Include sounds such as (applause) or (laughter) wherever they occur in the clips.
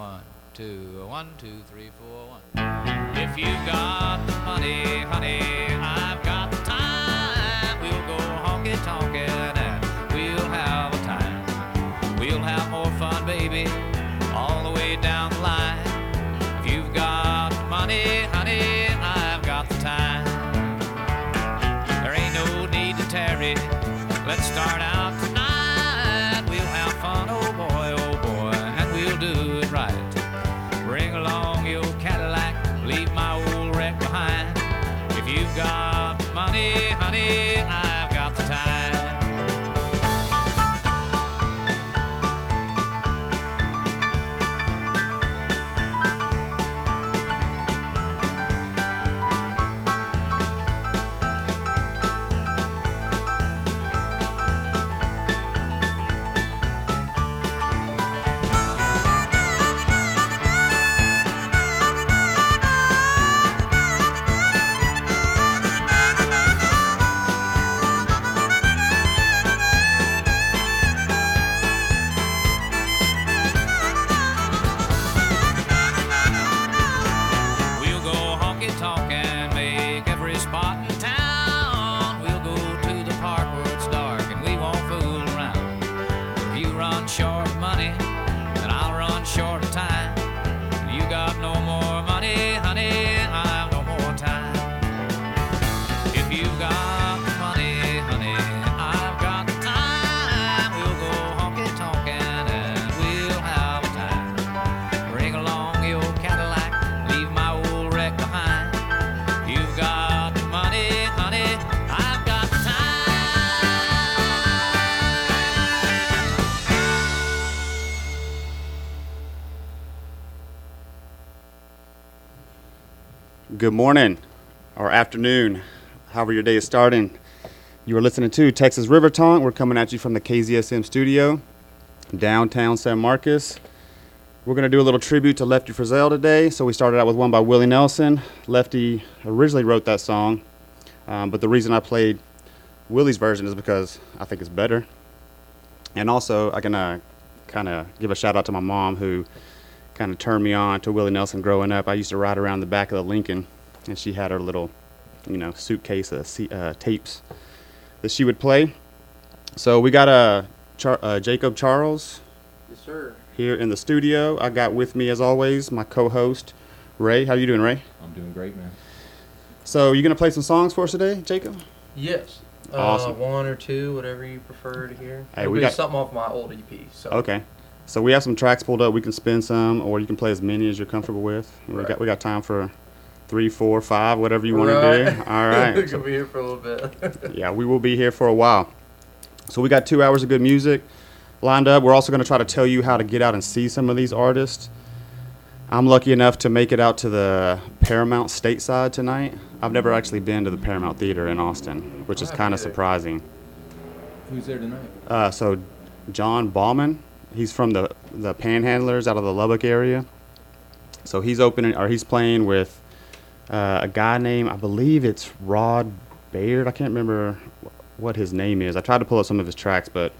One, two, one, two, three, four, one. If you've got the money, honey, I've got the time. We'll go honky tonkin' and we'll have a time. We'll have more fun, baby, Good morning or afternoon, however your day is starting. You are listening to Texas River Tonk. We're coming at you from the KZSM studio, downtown San Marcos. We're going to do a little tribute to Lefty Frizzell today. So we started out with one by Willie Nelson. Lefty originally wrote that song, um, but the reason I played Willie's version is because I think it's better. And also, I can uh, kind of give a shout out to my mom who kind of turned me on to Willie Nelson growing up. I used to ride around the back of the Lincoln, and she had her little, you know, suitcase of uh, tapes that she would play. So we got uh, Char- uh, Jacob Charles Yes, sir. here in the studio. I got with me, as always, my co-host Ray. How you doing, Ray? I'm doing great, man. So you gonna play some songs for us today, Jacob? Yes. Awesome. Uh, one or two, whatever you prefer to hear. Hey, It'll we be got- something off my old EP. So Okay. So we have some tracks pulled up. We can spin some, or you can play as many as you're comfortable with. We Right. got we got time for three, four, five, whatever you want to do. All we right. (laughs) could be here for a little bit. (laughs) yeah, we will be here for a while. So we got two hours of good music lined up. We're also going to try to tell you how to get out and see some of these artists. I'm lucky enough to make it out to the Paramount stateside tonight. I've never actually been to the Paramount Theater in Austin, which is kind of surprising. Who's there tonight? Uh, so, John Baumann, he's from the the Panhandlers out of the Lubbock area. So he's opening, or he's playing with uh, a guy named, I believe it's Rod Baird. I can't remember wh- what his name is. I tried to pull up some of his tracks, but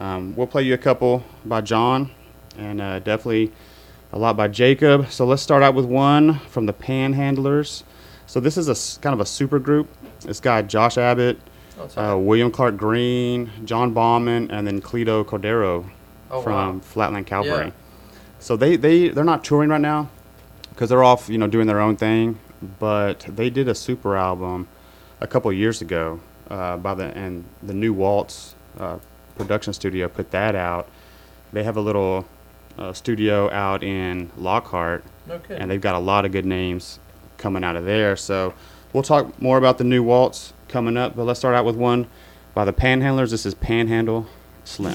um, we'll play you a couple by John, and uh, definitely a lot by Jacob. So let's start out with one from the Panhandlers. So this is a kind of a super group. This guy Josh Abbott, Oh, uh, William Clark Green, John Baumann, and then Cleto Cordero Oh, from wow. Flatland Cavalry. Yeah. So they, they, they're not touring right now because they're off, you know, doing their own thing. But they did a super album a couple years ago uh, by the and the New Waltz uh, production studio put that out. They have a little uh, studio out in Lockhart, Okay. and they've got a lot of good names coming out of there. So we'll talk more about the new waltz coming up, but let's start out with one by the Panhandlers. This is Panhandle Slim.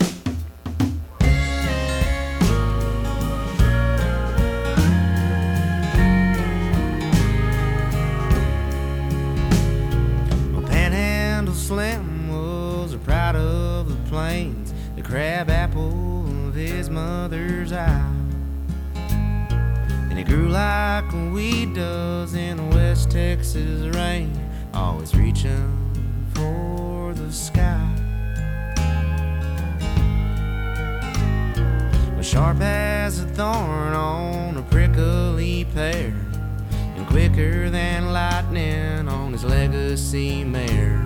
Legacy mare,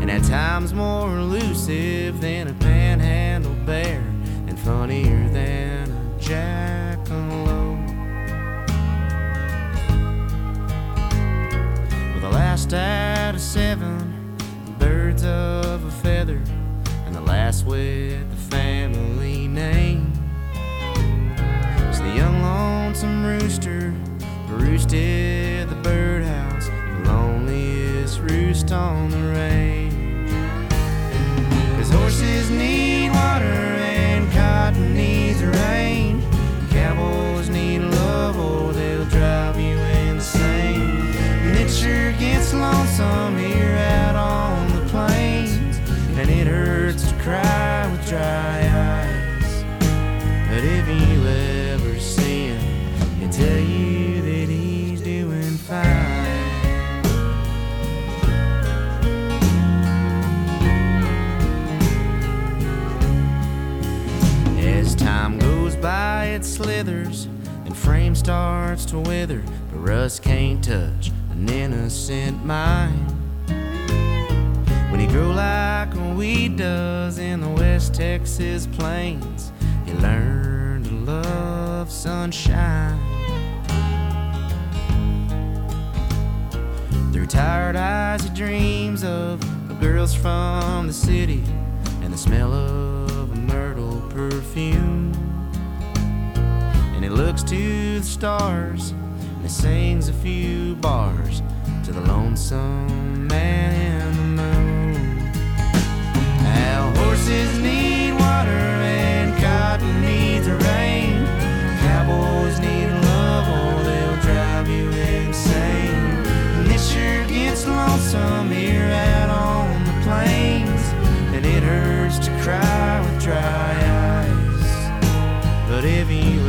and at times more elusive than a panhandle bear, and funnier than a jackalope. With the last out of seven birds of a feather, and the last with the family name. So the young lonesome rooster roosted the birdhouse, roost on the range. Cause horses need water and cotton needs rain. Cowboys need love or they'll drive you insane. And it sure gets lonesome here out on the plains. And it hurts to cry with dry it slithers and frame starts to wither. But rust can't touch an innocent mind. When he grow like a weed does in the West Texas plains, he learned to love sunshine. Through tired eyes, he dreams of the girls from the city and the smell of a myrtle perfume. And he looks to the stars and he sings a few bars to the lonesome man in the moon. How horses need water and cotton needs rain. Cowboys need love or they'll drive you insane. And it sure gets lonesome here out on the plains. And it hurts to cry with dry eyes. But if you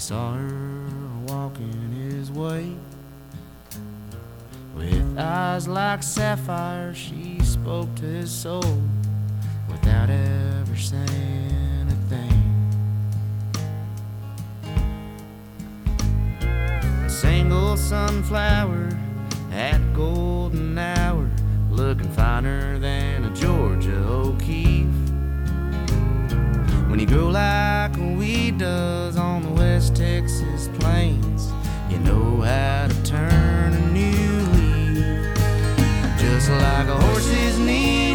saw her walking his way. With eyes like sapphire, she spoke to his soul without ever saying a thing. A single sunflower at golden hour, looking finer than a Georgia O'Keeffe. When you grow like a weed does on the West Texas plains, you know how to turn a new leaf. Just like a horses need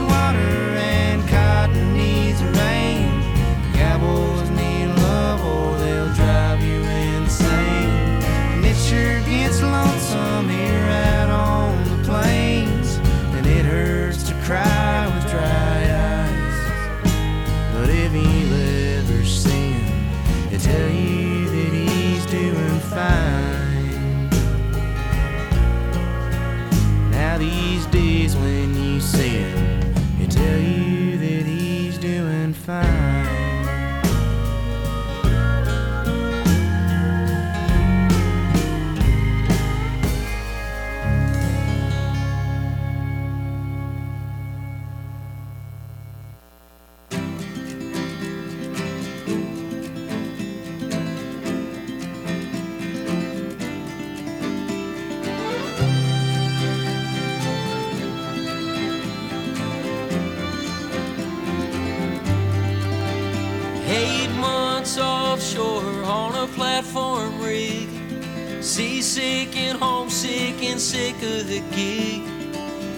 sick of the gig.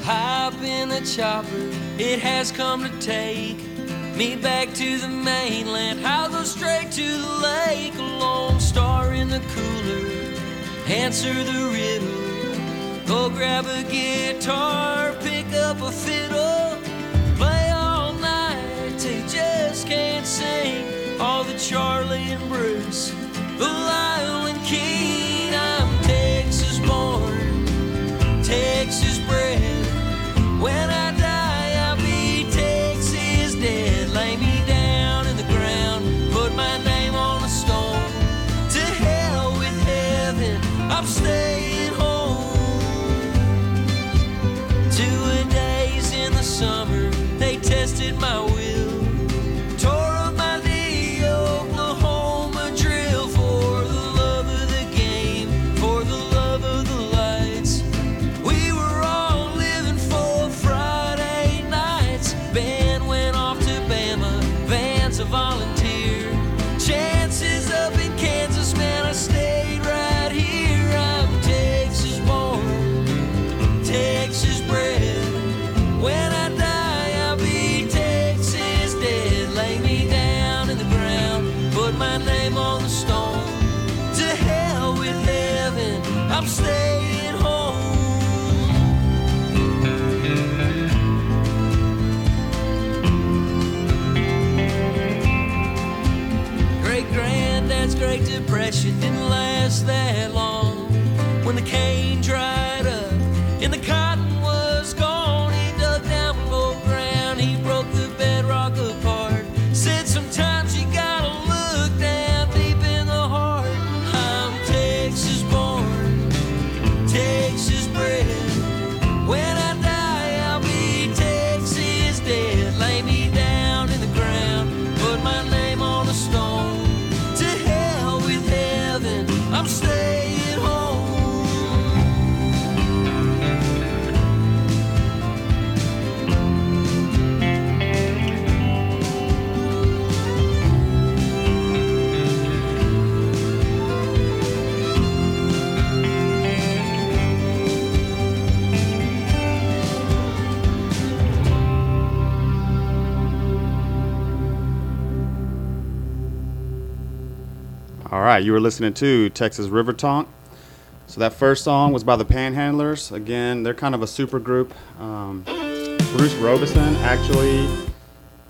Up in the chopper, it has come to take me back to the mainland. I'll go straight to the lake, lone star in the cool answer the riddle. Go grab a guitar, pick up a fiddle, play all night you just can't sing. All the Charlie and Bruce, the Lyle and Texas bred. When I die, I'll be Texas dead. Lay me down in the ground, put my name on a stone. To hell with heaven, I'm staying home. Two days in the summer, they tested my last that long. When the cane All right, you were listening to Texas River Tonk. So that first song was by the Panhandlers. Again, they're kind of a super group. Um, Bruce Robison actually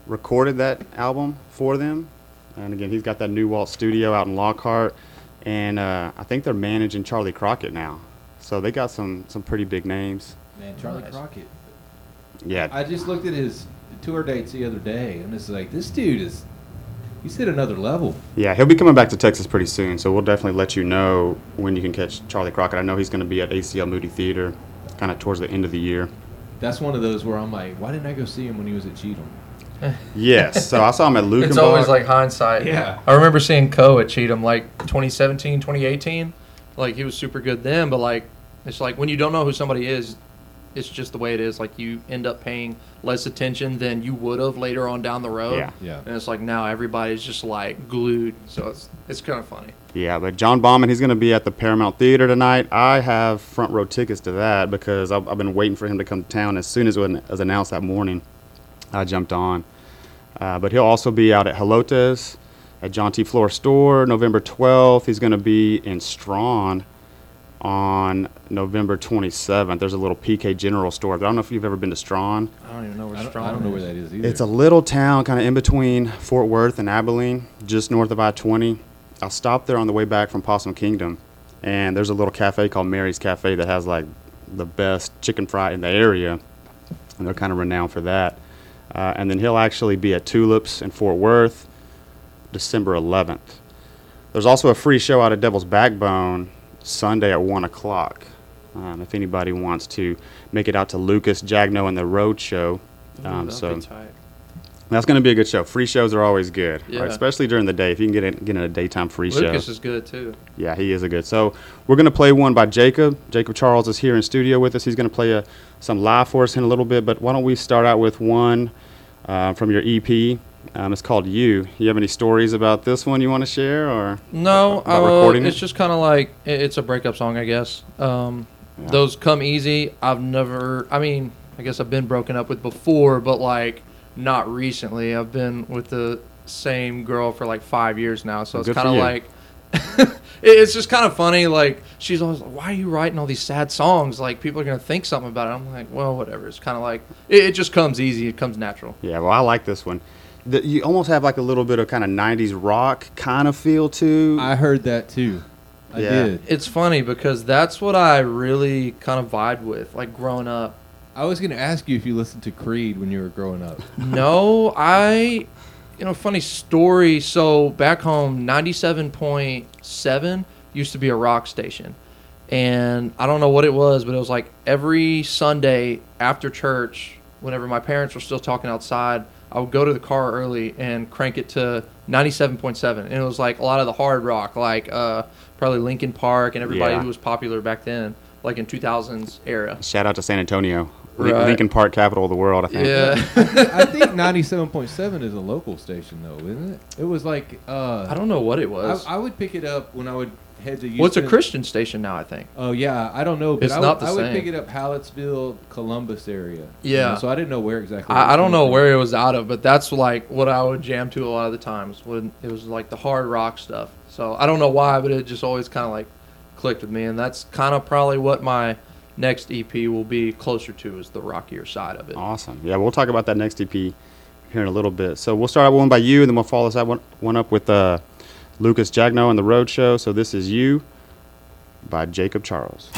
recorded that album for them. And again, he's got that New Walt studio out in Lockhart. And uh, I think they're managing Charley Crockett now. So they got some, some pretty big names. Man, Charlie Nice. Crockett. Yeah, I just looked at his tour dates the other day, and it's like this dude is. He's at another level. Yeah, he'll be coming back to Texas pretty soon, so we'll definitely let you know when you can catch Charley Crockett. I know he's going to be at ACL Moody Theater kind of towards the end of the year. That's one of those where I'm like, why didn't I go see him when he was at Cheatham? (laughs) Yes, so I saw him at Luckenbach. It's always like hindsight. Yeah. I remember seeing Coe at Cheatham like 2017, 2018. Like he was super good then, but like it's like when you don't know who somebody is, it's just the way it is. Like you end up paying less attention than you would have later on down the road. Yeah. Yeah. And it's like now everybody's just like glued. So it's it's kind of funny. Yeah, but John Baumann, he's going to be at the Paramount Theater tonight. I have front row tickets to that because I've, I've been waiting for him to come to town. As soon as it was announced that morning, I jumped on. Uh, but he'll also be out at Helotes at John T. Floore Store November 12th. He's going to be in Strawn on November 27th. There's a little PK General store. I don't know if you've ever been to Strawn. I don't even know where I don't, I don't know where is. that is either. It's a little town kind of in between Fort Worth and Abilene, just north of I 20. I stopped there on the way back from Possum Kingdom, and there's a little cafe called Mary's Cafe that has like the best chicken fry in the area, and they're kind of renowned for that. Uh, and then he'll actually be at Tulips in Fort Worth December 11th. There's also a free show out at Devil's Backbone Sunday at 1 o'clock. Um, if anybody wants to make it out to Lucas, Jagneaux, and the Road Show. Um, so that's going to be a good show. Free shows are always good, right? Especially during the day. If you can get in, get in a daytime free Lucas show, Lucas is good too. yeah, he is a good. So we're going to play one by Jacob. Jacob Charles is here in studio with us. He's going to play a, some live for us in a little bit. But why don't we start out with one uh, from your EP? Um, it's called "You." You have any stories about this one you want to share, or No, uh, it's it? just kind of like it's a breakup song, I guess. Um, Yeah. Those come easy. I've never. I mean, I guess I've been broken up with before, but like not recently. I've been with the same girl for like five years now, so it's Good kind of like (laughs) it's just kind of funny. Like she's always like, "Why are you writing all these sad songs? Like people are gonna think something about it." I'm like, "Well, whatever." It's kind of like it, it just comes easy. It comes natural. Yeah, well, I like this one. The, you almost have like a little bit of kind of '90s rock kind of feel to. I heard that too. I Yeah. did. It's funny because that's what I really kind of vibe with, like growing up. I was going to ask you if you listened to Creed when you were growing up. (laughs) No, I, you know, funny story. So back home, 97.7 used to be a rock station. And I don't know what it was, but it was like every Sunday after church, whenever my parents were still talking outside, I would go to the car early and crank it to 97.7. And it was like a lot of the hard rock, like uh, probably Linkin Park and everybody Yeah. who was popular back then, like in 2000s era. Shout out to San Antonio, Right. Lincoln Park, capital of the world. I think. Yeah. (laughs) I think 97.7 is a local station, though, isn't it? It was like. Uh, I don't know what it was. I, I would pick it up when I would head to. well, it's a Christian station now, I think. Oh yeah, I don't know. But It's I would, not the I would same. pick it up Hallettsville, Columbus area. you Yeah. know, so I didn't know where exactly. I, I don't know coming where it was out of, but that's like what I would jam to a lot of the times when it was like the hard rock stuff. So I don't know why, but it just always kind of like clicked with me, and that's kind of probably what my next EP will be closer to is the rockier side of it. Awesome. Yeah, we'll talk about that next EP here in a little bit. So we'll start out one by you, and then we'll follow that one, one up with uh, Lucas Jagneaux and the Road Show. So this is You by Jacob Charles.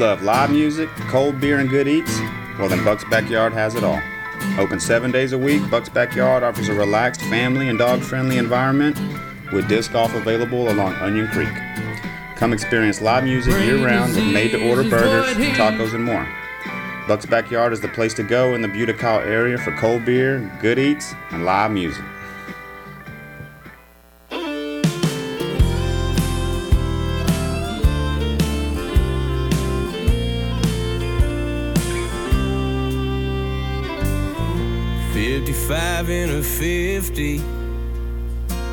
love live music, cold beer, and good eats? Well, then Buck's Backyard has it all. Open seven days a week, Buck's Backyard offers a relaxed, family and dog friendly environment with disc golf available along Onion Creek. Come experience live music year round with made to order burgers, tacos, and more. Buck's Backyard is the place to go in the Buda area for cold beer, good eats, and live music. 50,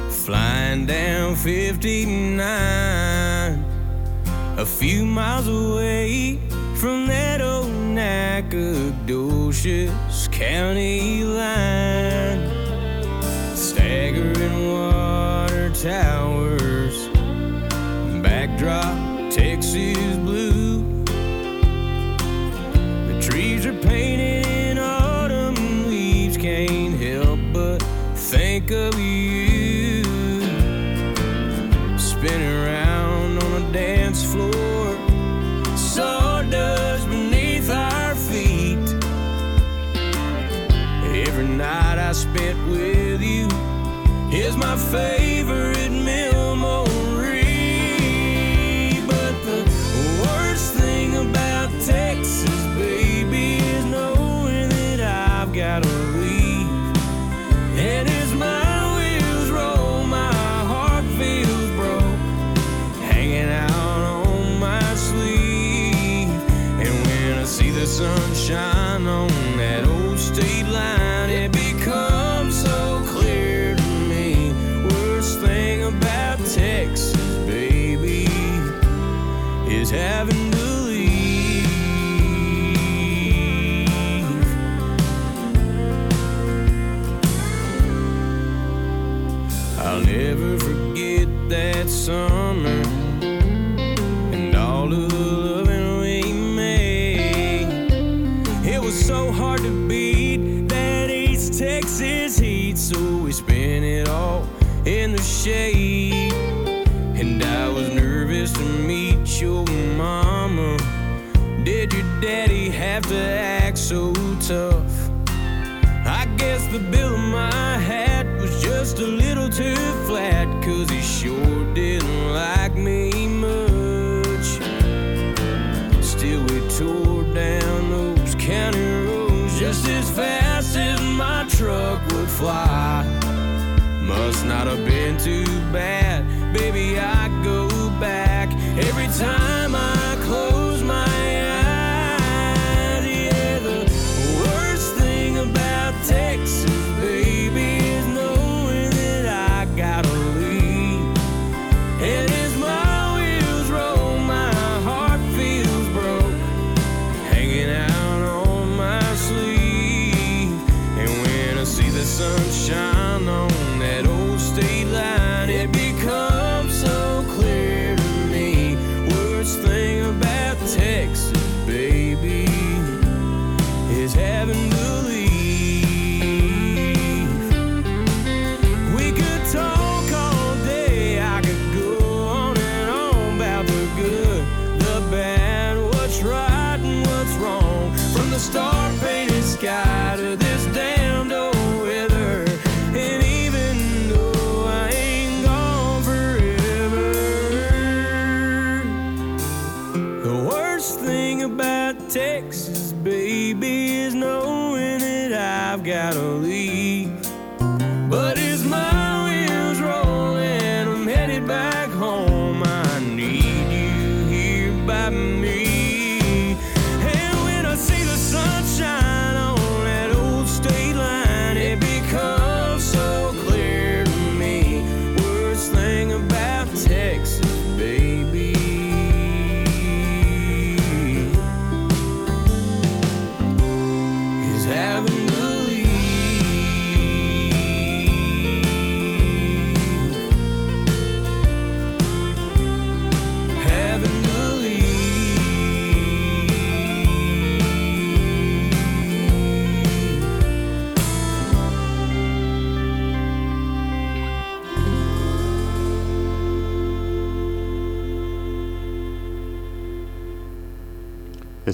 flying down 59, a few miles away from that old Nacogdoches County line. Staggering water tower.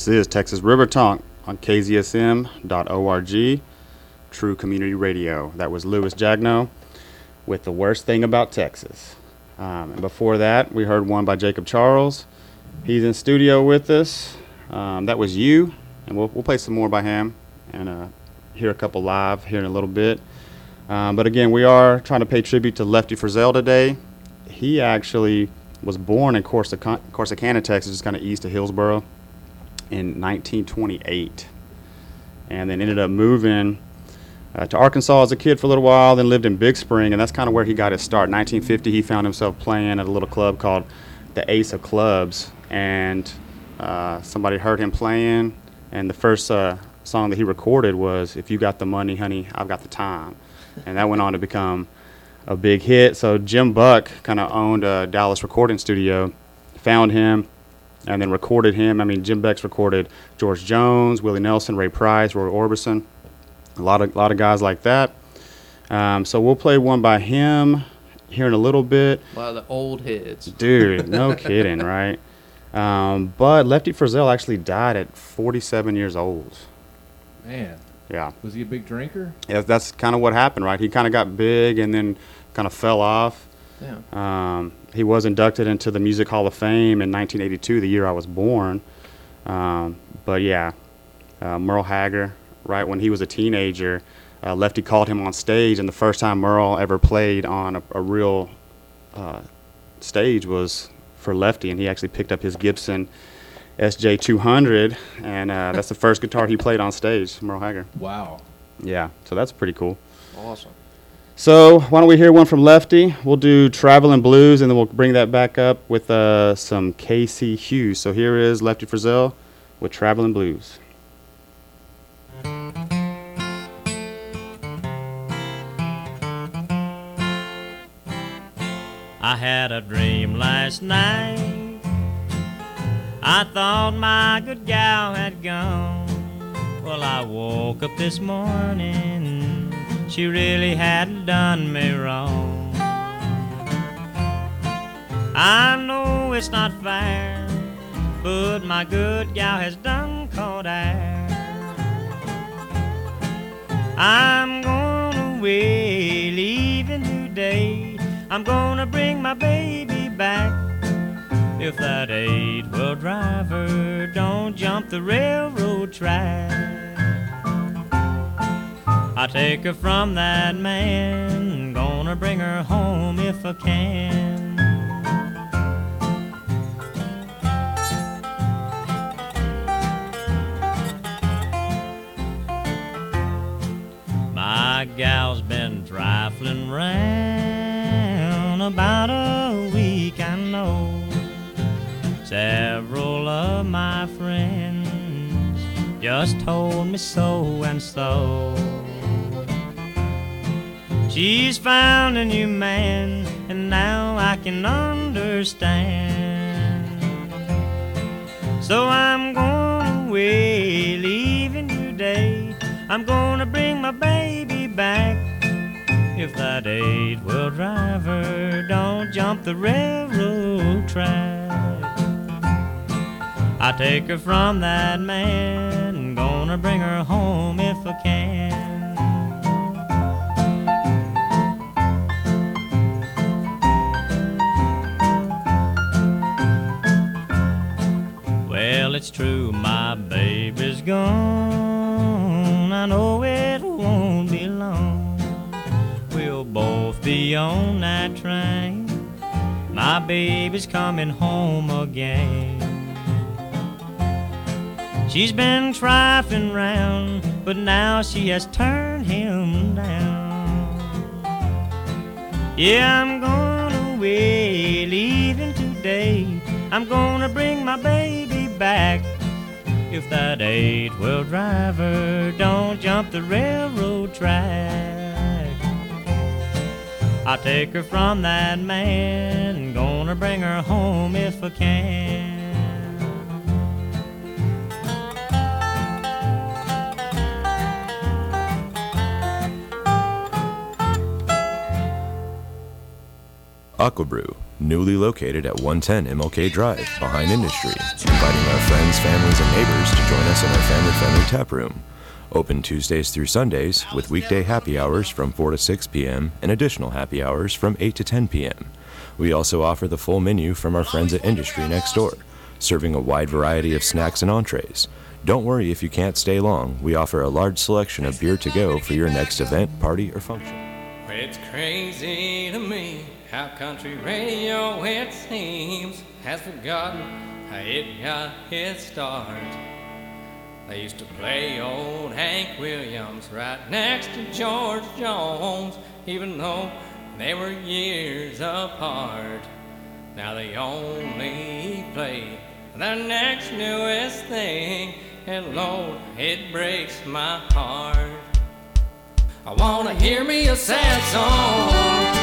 This is Texas River Tonk on KZSM.org, True Community Radio. That was Louis Jagneaux with The Worst Thing About Texas. Um, and before that, we heard one by Jacob Charles. He's in studio with us. Um, that was You, and we'll, we'll play some more by him and uh, hear a couple live here in a little bit. Um, but again, we are trying to pay tribute to Lefty Frizzell today. He actually was born in Corsica, Corsicana, Texas, just kind of east of Hillsboro, in 1928, and then ended up moving uh, to Arkansas as a kid for a little while. Then lived in Big Spring, and that's kind of where he got his start. 1950, he found himself playing at a little club called the Ace of Clubs, and uh, somebody heard him playing, and the first uh, song that he recorded was "If You Got the Money, Honey, I've Got the Time," and that went on to become a big hit. So Jim Beck kind of owned a Dallas recording studio, found him, and then recorded him. I mean, Jim Beck's recorded George Jones, Willie Nelson, Ray Price, Roy Orbison, a lot of lot of guys like that. Um, so we'll play one by him here in a little bit. A lot of the old heads. Dude, no (laughs) kidding, right? Um, but Lefty Frizzell actually died at 47 years old. Man, Yeah. was he a big drinker? Yeah, that's kind of what happened, right? He kind of got big and then kind of fell off. Yeah. Um, he was inducted into the Music Hall of Fame in 1982, the year I was born. Um, but yeah, uh, Merle Haggard, right when he was a teenager, uh, Lefty called him on stage, and the first time Merle ever played on a, a real uh, stage was for Lefty, and he actually picked up his Gibson SJ200, and uh, that's the first guitar he played on stage, Merle Haggard. Wow. Yeah, so that's pretty cool. Awesome. So why don't we hear one from Lefty? We'll do Traveling Blues, and then we'll bring that back up with uh, some KC Hughes. So here is Lefty Frizzell with Traveling Blues. I had a dream last night. I thought my good gal had gone. Well, I woke up this morning. She really hadn't done me wrong. I know it's not fair, but my good gal has done caught air. I'm going away, leaving today. I'm gonna bring my baby back. If that eight wheel driver don't jump the railroad track, I take her from that man. Gonna bring her home if I can. My gal's been trifling round about a week, I know. Several of my friends just told me so and so. She's found a new man, and now I can understand. So I'm going away, leaving today. I'm gonna bring my baby back. If that eight wheel driver don't jump the railroad track, I take her from that man. Gonna bring her home if I can. It's true, my baby's gone. I know it won't be long. We'll both be on that train. My baby's coming home again. She's been trifling round, but now she has turned him down. Yeah, I'm going away, leaving today. I'm gonna bring my baby back. If that eight wheel driver don't jump the railroad track, I'll take her from that man. Gonna bring her home if I can. Aquabrew, newly located at 110 MLK Drive, behind Industry, inviting our friends, families, and neighbors to join us in our family-friendly tap room. Open Tuesdays through Sundays with weekday happy hours from 4 to 6 p.m. and additional happy hours from 8 to 10 p.m. We also offer the full menu from our friends at Industry next door, serving a wide variety of snacks and entrees. Don't worry if you can't stay long. We offer a large selection of beer to go for your next event, party, or function. It's crazy to me how country radio, it seems, has forgotten how it got its start. They used to play old Hank Williams right next to George Jones, even though they were years apart. Now they only play the next newest thing, and Lord, it breaks my heart. I wanna hear me a sad song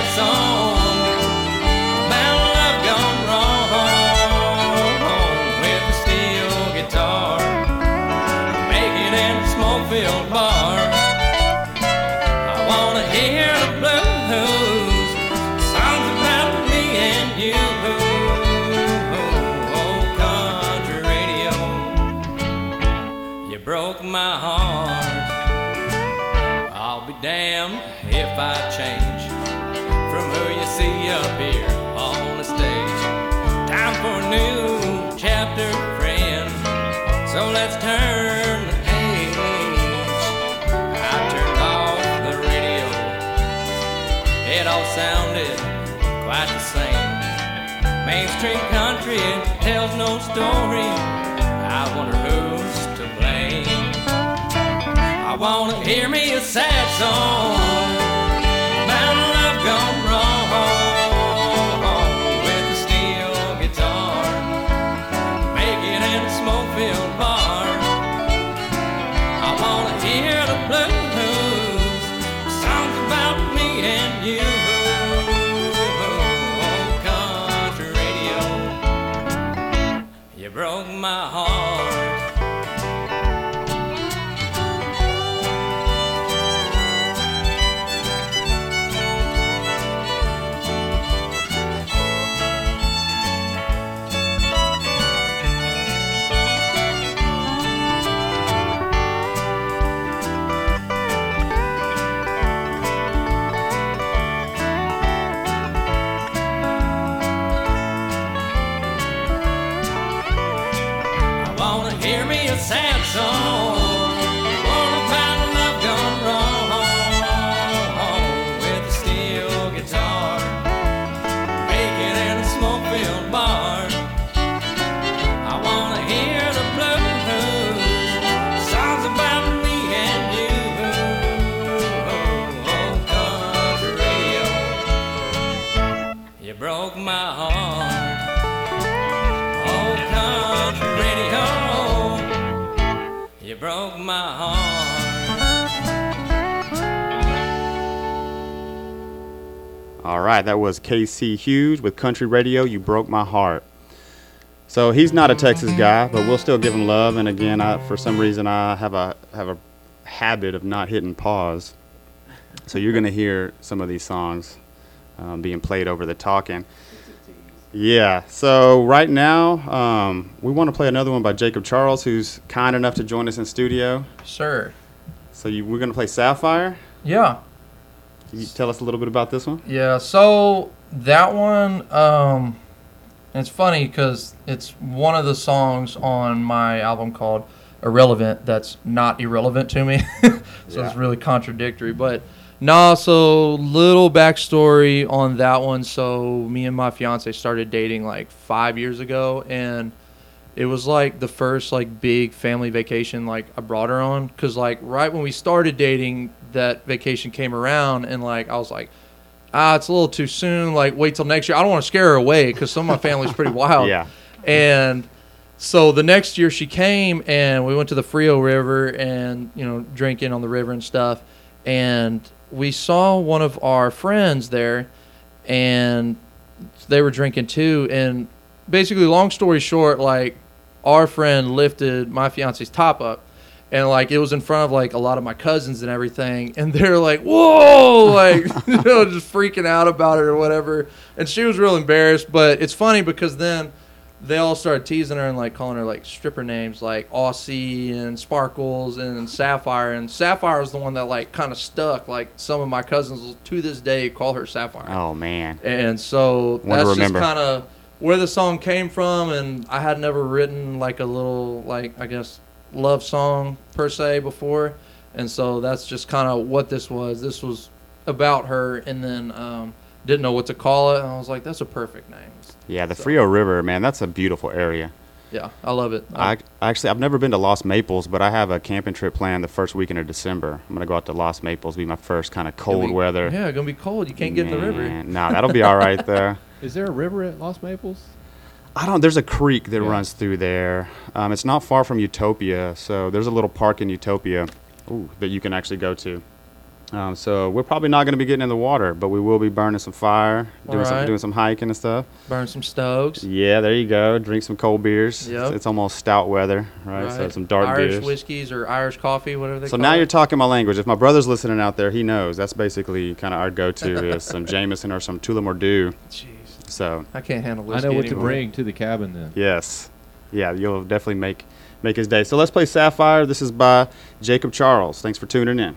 sad song Mainstream country tells no story. I wonder who's to blame. I wanna hear me a sad song song. Right, that was KC Hughes with Country Radio. You broke my heart. So he's not a Texas guy, but we'll still give him love. And again, I, for some reason, I have a have a habit of not hitting pause. So you're gonna hear some of these songs um, being played over the talking. Yeah. So right now, um, we want to play another one by Jacob Charles, who's kind enough to join us in studio. Sure. So you, we're gonna play Sapphire. Yeah. Can you tell us a little bit about this one? Yeah, so that one, um, it's funny because it's one of the songs on my album called Irrelevant that's not irrelevant to me. (laughs) so it's really contradictory. But nah, so little backstory on that one. So me and my fiance started dating like five years ago, and it was like the first like big family vacation like I brought her on because like right when we started dating, that vacation came around, and like I was like ah, it's a little too soon. Like, wait till next year. I don't want to scare her away because some of my family's pretty wild. (laughs) Yeah. And so the next year she came and we went to the Frio River and, you know, drinking on the river and stuff. And we saw one of our friends there and they were drinking too. And basically, long story short, like, our friend lifted my fiance's top up and like it was in front of like a lot of my cousins and everything and (laughs) they're like whoa (laughs) like you know just freaking out about it or whatever. And she was real embarrassed but it's funny because then they all started teasing her and like calling her like stripper names like Aussie and Sparkles and Sapphire. And Sapphire was the one that like kind of stuck like some of my cousins to this day call her Sapphire. Oh man. and so Wanna that's just kind of where the song came from and i had never written like a little like i guess love song per se before and so that's just kind of what this was this was about her and then um, didn't know what to call it and i was like that's a perfect name Yeah, the So- Frio River, man, that's a beautiful area. yeah i love it I actually I've never been to Lost Maples, but I have a camping trip planned the first weekend of December. I'm gonna go out to Lost Maples, be my first kind of cold be- weather. yeah gonna be cold you can't get in the river Man, Nah, that'll be all right there. (laughs) Is there a river at Lost Maples? I don't. There's a creek that Yeah. runs through there. Um, it's not far from Utopia, so there's a little park in Utopia ooh, that you can actually go to. Um, so we're probably not going to be getting in the water, but we will be burning some fire, doing some doing some hiking and stuff. burn some stoves Yeah, there you go. Drink some cold beers. Yep. It's, it's almost stout weather, right? So some dark irish beers. whiskeys or irish coffee whatever they call it. So now it. you're talking my language. If my brother's listening out there, he knows. That's basically kind of our go-to is some (laughs) Jameson or some Tullamore jeez So i can't handle I know what to bring to the cabin then. Yes. Yeah, you'll definitely make make his day. So let's play Sapphire. This is by Jacob Charles. Thanks for tuning in.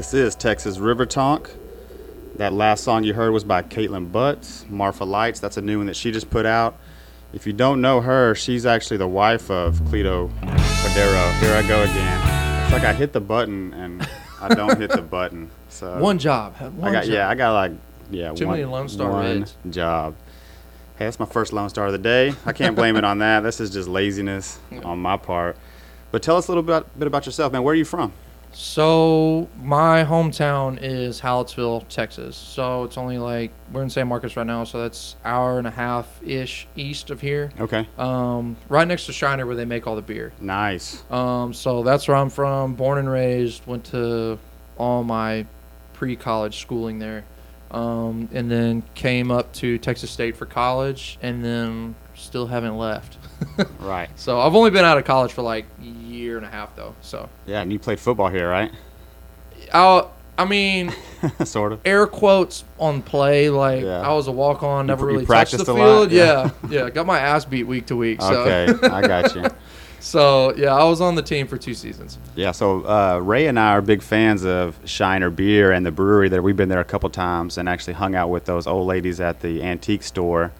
This is Texas River Tonk. That last song you heard was by Kaitlin Butts, Marfa Lights. That's a new one that she just put out. If you don't know her, she's actually the wife of Cleto Cordero. Here I go again. It's like I hit the button and I don't hit the button. (laughs) So One job. One I got job. yeah, I got like yeah, Too one, many Lone Star one Reds. job. Hey, that's my first Lone Star of the day. I can't blame it on that. This is just laziness (laughs) on my part. But tell us a little bit, bit about yourself, man. Where are you from? So my hometown is Hallettsville, Texas. So it's only like we're in San Marcos right now, so that's hour and a half ish east of here. Okay. Um, right next to Shiner, where they make all the beer. Nice. Um, so that's where I'm from. Born and raised. Went to all my pre-college schooling there, um, and then came up to Texas State for college, and then still haven't left. (laughs) Right. So I've only been out of college for like a year and a half though. So Yeah, and you played football here, right? I, I mean, (laughs) sort of. air quotes on play. Like Yeah. I was a walk on, never you really touched the practiced a field. lot? Yeah. Yeah. yeah, Got my ass beat week to week. So. Okay, I got you. (laughs) so yeah, I was on the team for two seasons. Yeah, so uh, Ray and I are big fans of Shiner Beer and the brewery there. We've been there a couple times and actually hung out with those old ladies at the antique store.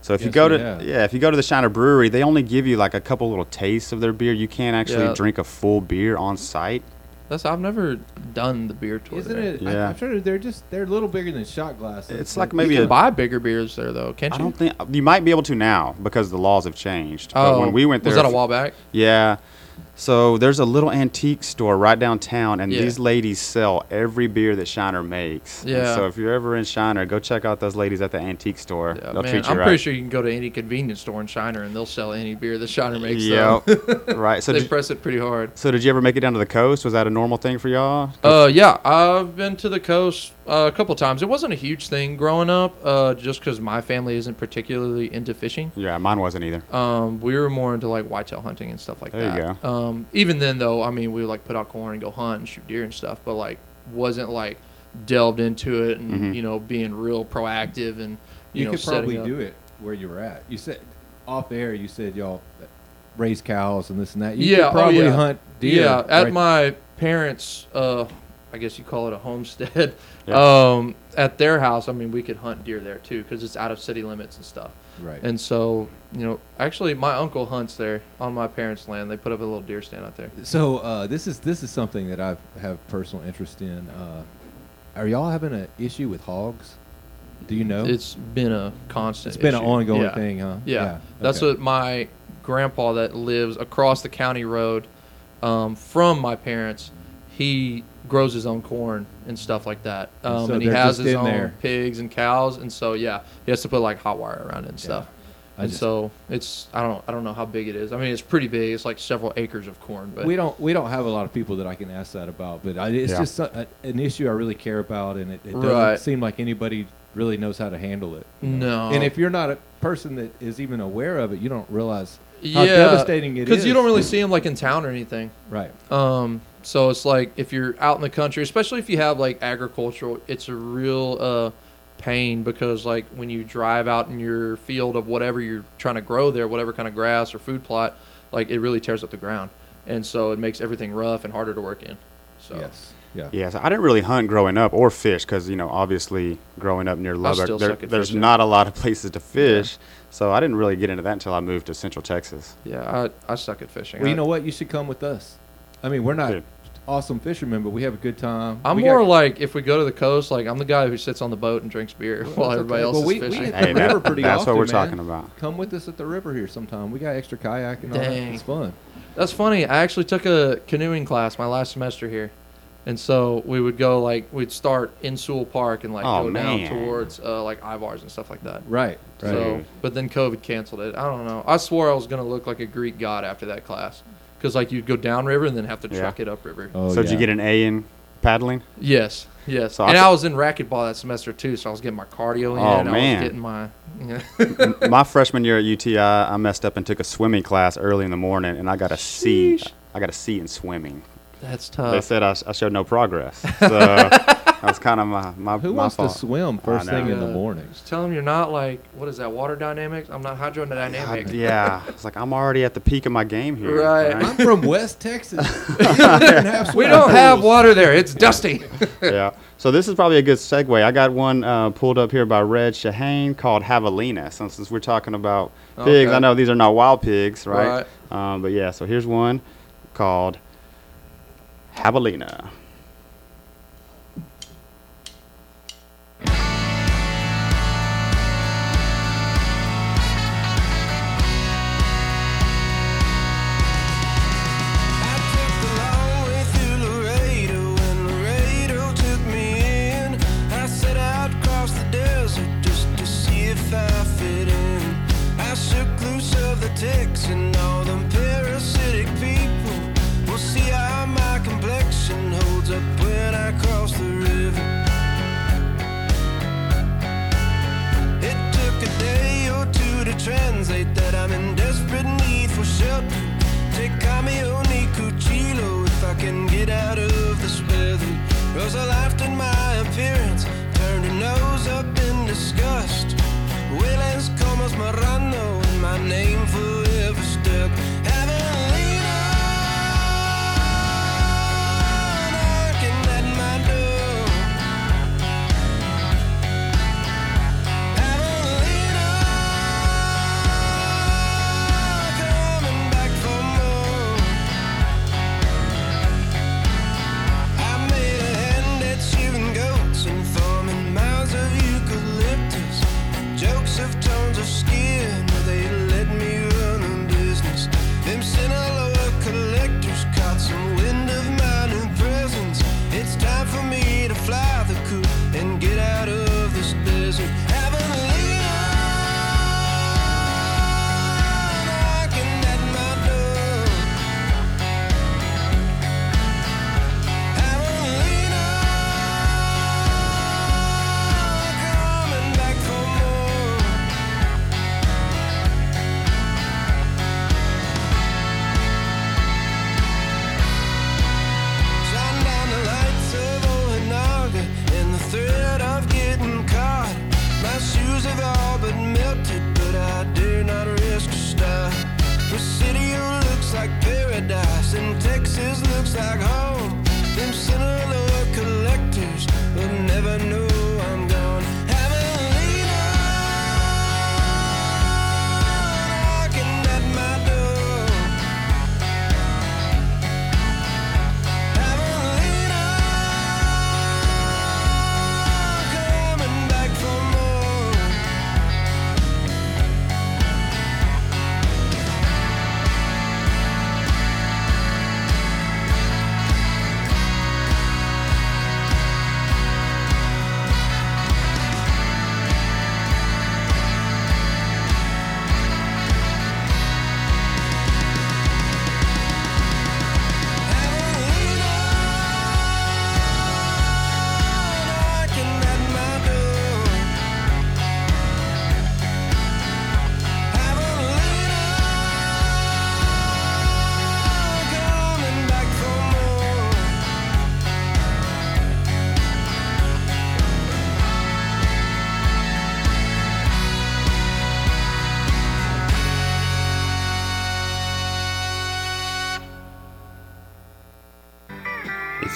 So if you go to have. yeah, if you go to the Shiner Brewery, they only give you like a couple little tastes of their beer. You can't actually Yeah. drink a full beer on site. That's I've never done the beer tour. Isn't there. it? I, Yeah. I'm sure they're just they're a little bigger than shot glasses. It's like You maybe can a buy bigger beers there though, can't you? I don't think you might be able to now because the laws have changed. But oh. when we went there, Oh, was that a while back? Yeah. So there's a little antique store right downtown, and Yeah. these ladies sell every beer that Shiner makes. And Yeah. So if you're ever in Shiner, go check out those ladies at the antique store. Yeah, They'll man, treat you I'm right. pretty sure you can go to any convenience store in Shiner and they'll sell any beer that Shiner makes. Yep. (laughs) right. So they did, press it pretty hard. so did you ever make it down to the coast? Was that a normal thing for y'all? Uh, yeah, I've been to the coast uh, a couple times. It wasn't a huge thing growing up, uh, just because my family isn't particularly into fishing. yeah, mine wasn't either. Um, we were more into like whitetail hunting and stuff like There you that. Um, even then, though, I mean, we would like put out corn and go hunt and shoot deer and stuff, but like wasn't like delved into it and Mhm. you know being real proactive and you, You, know could probably up. do it where you were at. You said off air. You said y'all raise cows and this and that. You Yeah, oh, could probably yeah. hunt deer. Yeah, at right- my parents' uh, I guess you call it a homestead. (laughs) Yeah. Um, at their house, I mean, we could hunt deer there too because it's out of city limits and stuff. right. And so, you know, actually, my uncle hunts there on my parents' land. They put up a little deer stand out there. So uh, this is this is something that I have personal interest in. Uh, are y'all having an issue with hogs? Do you know? It's been a constant. it's been an ongoing Yeah. thing, huh? Yeah, that's okay. what my grandpa that lives across the county road um, from my parents. He grows his own corn and stuff like that, And um, so and he has his own there. pigs and cows, and so yeah, he has to put like hot wire around it and stuff. I and just- so it's I don't I don't know how big it is. I mean, it's pretty big. It's like several acres of corn, but we don't we don't have a lot of people that I can ask that about, but I, it's Yeah. just a, a- an issue I really care about, and it, it doesn't Right. seem like anybody really knows how to handle it. no. And if you're not a person that is even aware of it, you don't realize how yeah, devastating it because you don't really see them like in town or anything. right. Um, so it's like if you're out in the country, especially if you have like agricultural, it's a real uh, pain because like when you drive out in your field of whatever you're trying to grow there, whatever kind of grass or food plot, like it really tears up the ground, and so it makes everything rough and harder to work in. So Yes. Yeah. Yeah, so I didn't really hunt growing up or fish because you know obviously growing up near Lubbock, there- there's fishing. not a lot of places to fish. So I didn't really get into that until I moved to Central Texas. yeah, I, I suck at fishing. Well, you know what? You should come with us. I mean, we're not Dude. awesome fishermen, but we have a good time. I'm We more got- like if we go to the coast, like I'm the guy who sits on the boat and drinks beer while everybody okay. else Well, is we- we fishing. hit Hey, the river that- pretty that's often, what we're man. talking about. Come with us at the river here sometime. We got extra kayak and all that. It's fun. That's funny. I actually took a canoeing class my last semester here, and so we would go like we'd start in Sewell Park and like Oh, go down towards uh, like Ivars and stuff like that. Right. Right. So, but then COVID canceled it. I don't know. I swore I was gonna look like a Greek god after that class, because like you'd go downriver and then have to Yeah. truck it upriver. oh, so did you get an A in paddling? Yes, yes. So I and thi- I was in racquetball that semester too, so I was getting my cardio in. Oh, I man. was getting my. Yeah. (laughs) My freshman year at UTI, I messed up and took a swimming class early in the morning, and I got a C. Sheesh. I got a C in swimming. That's tough. They said I, sh- I showed no progress. (laughs) So that was kind of my my, Who my wants fault. to swim first I thing know. in the morning? Just tell them you're not like what is that water dynamics? I'm not hydrodynamic. I- yeah, it's like I'm already at the peak of my game here. Right. I'm from West Texas. (laughs) (laughs) we don't have We don't have water there. It's dusty. yeah. So this is probably a good segue. I got one uh, pulled up here by Red Shahan called Javelina. So since we're talking about pigs, Okay. I know these are not wild pigs, right? Um, but yeah, so here's one called Javelina.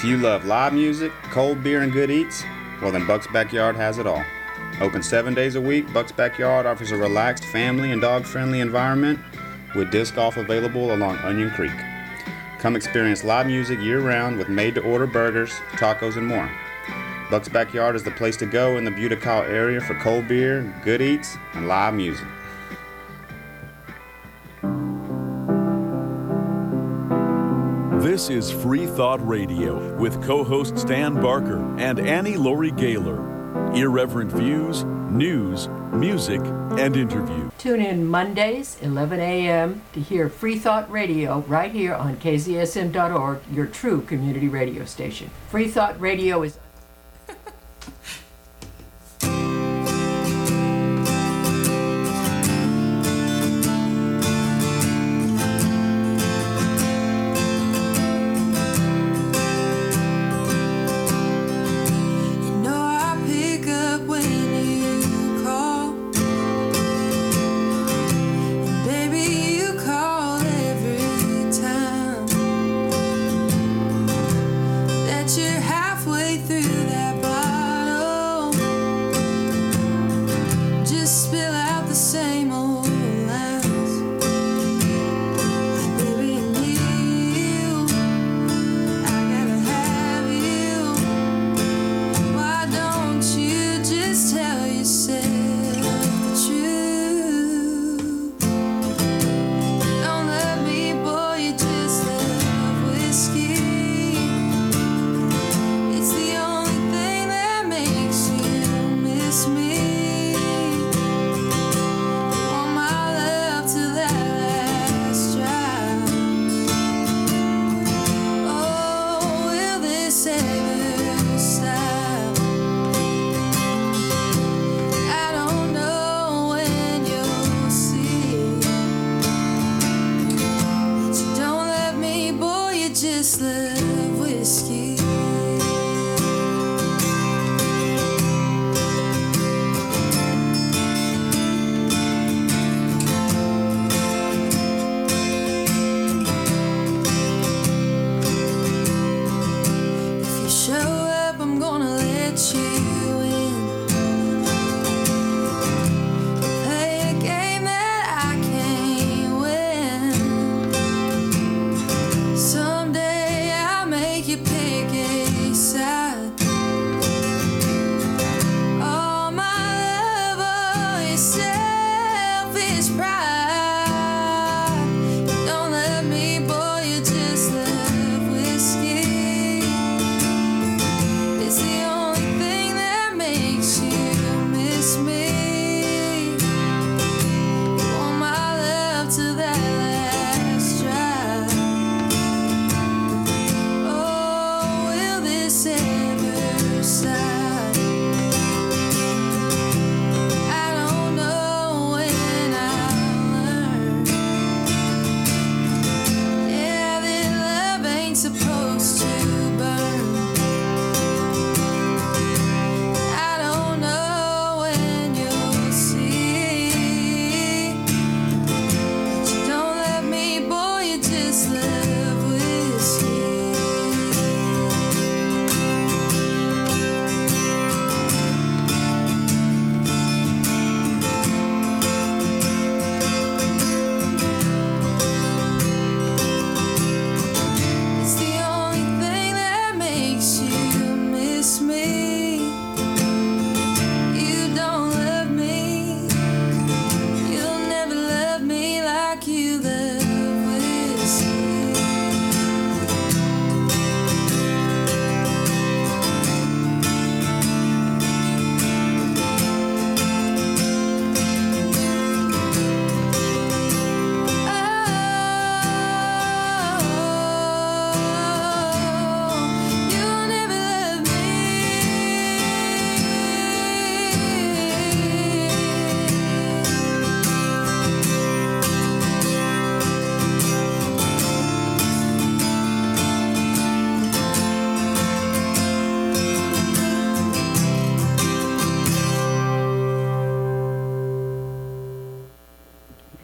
If you love live music, cold beer, and good eats, well then Buck's Backyard has it all. Open seven days a week, Buck's Backyard offers a relaxed family and dog friendly environment with disc golf available along Onion Creek. Come experience live music year round with made to order burgers, tacos, and more. Buck's Backyard is the place to go in the Buda-Kyle area for cold beer, good eats, and live music. This is Free Thought Radio with co host Dan Barker and Annie Laurie Gaylor. Irreverent views, news, music, and interview. Tune in Mondays, 11 a.m. to hear Free Thought Radio right here on KZSM.org, your true community radio station. Free Thought Radio is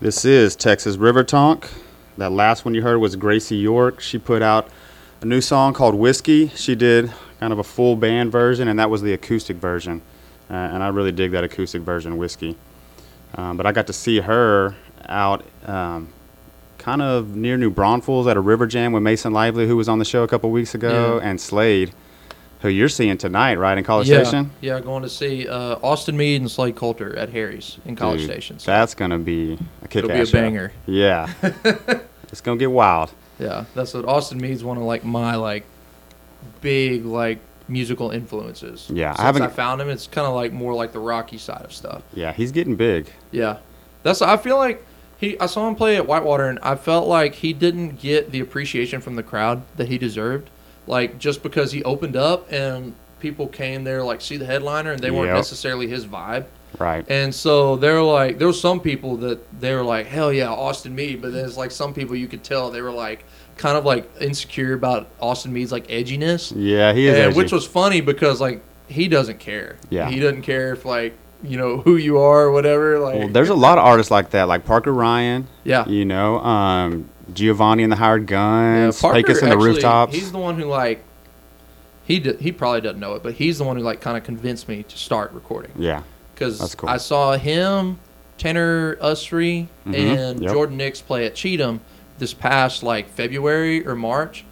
This is Texas River Tonk. That last one you heard was Gracie York. She put out a new song called Whiskey. She did kind of a full band version, and that was the acoustic version. Uh, and I really dig that acoustic version, Whiskey. Um, but I got to see her out um, kind of near New Braunfels at a river jam with Mason Lively, who was on the show a couple weeks ago, Yeah. and Slade, who you're seeing tonight, right, in College yeah, Station? Yeah, going to see uh, Austin Meade and Slade Coulter at Harry's in College Dude, Station. So, That's going to be a kick It'll be a banger. Yeah. (laughs) it's going to get wild. yeah, that's what Austin Meade's one of like my like big like musical influences. Yeah, I Since I, haven't- I found him, it's kind of like more like the rocky side of stuff. Yeah, he's getting big. Yeah, that's. I feel like he. I saw him play at Whitewater, and I felt like he didn't get the appreciation from the crowd that he deserved. Like just because he opened up and people came there like see the headliner, and they weren't Yep. necessarily his vibe. Right. And so they're like, there were some people that they were like, hell yeah, Austin Meade. But then it's like some people you could tell they were like, kind of like insecure about Austin Meade's like edginess. Yeah, he is And, which was funny because like he doesn't care. Yeah. He doesn't care if like you know who you are or whatever. Like Well, there's a lot of artists like that, like Parker Ryan. Yeah. You know, um, Giovanni and the Hired Guns, Parker Pecos and the Rooftops. He's the one who like he d- he probably doesn't know it, but he's the one who like kind of convinced me to start recording. Yeah. because cool. I saw him, Tanner Usrey, Mhm, and yep. Jordan Nix play at Cheatham this past like February or March.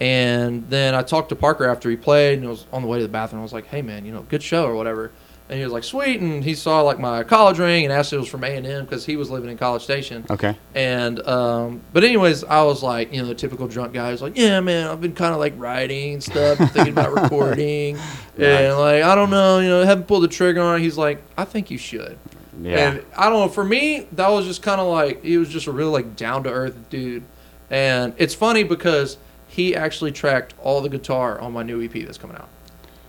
And then I talked to Parker after he played, and it was on the way to the bathroom. I was like, "Hey man, you know, good show or whatever." And he was like, "Sweet." And he saw like my college ring and asked if it was from A and M because he was living in College Station. Okay. And um, but anyways, I was like, you know, the typical drunk guy was like, "Yeah, man, I've been kind of like writing stuff, (laughs) thinking about recording, and like I don't know, you know, haven't pulled the trigger on it." He's like, "I think you should." Yeah. And I don't know. For me, that was just kind of like he was just a real like down to earth dude, and it's funny because he actually tracked all the guitar on my new EP that's coming out.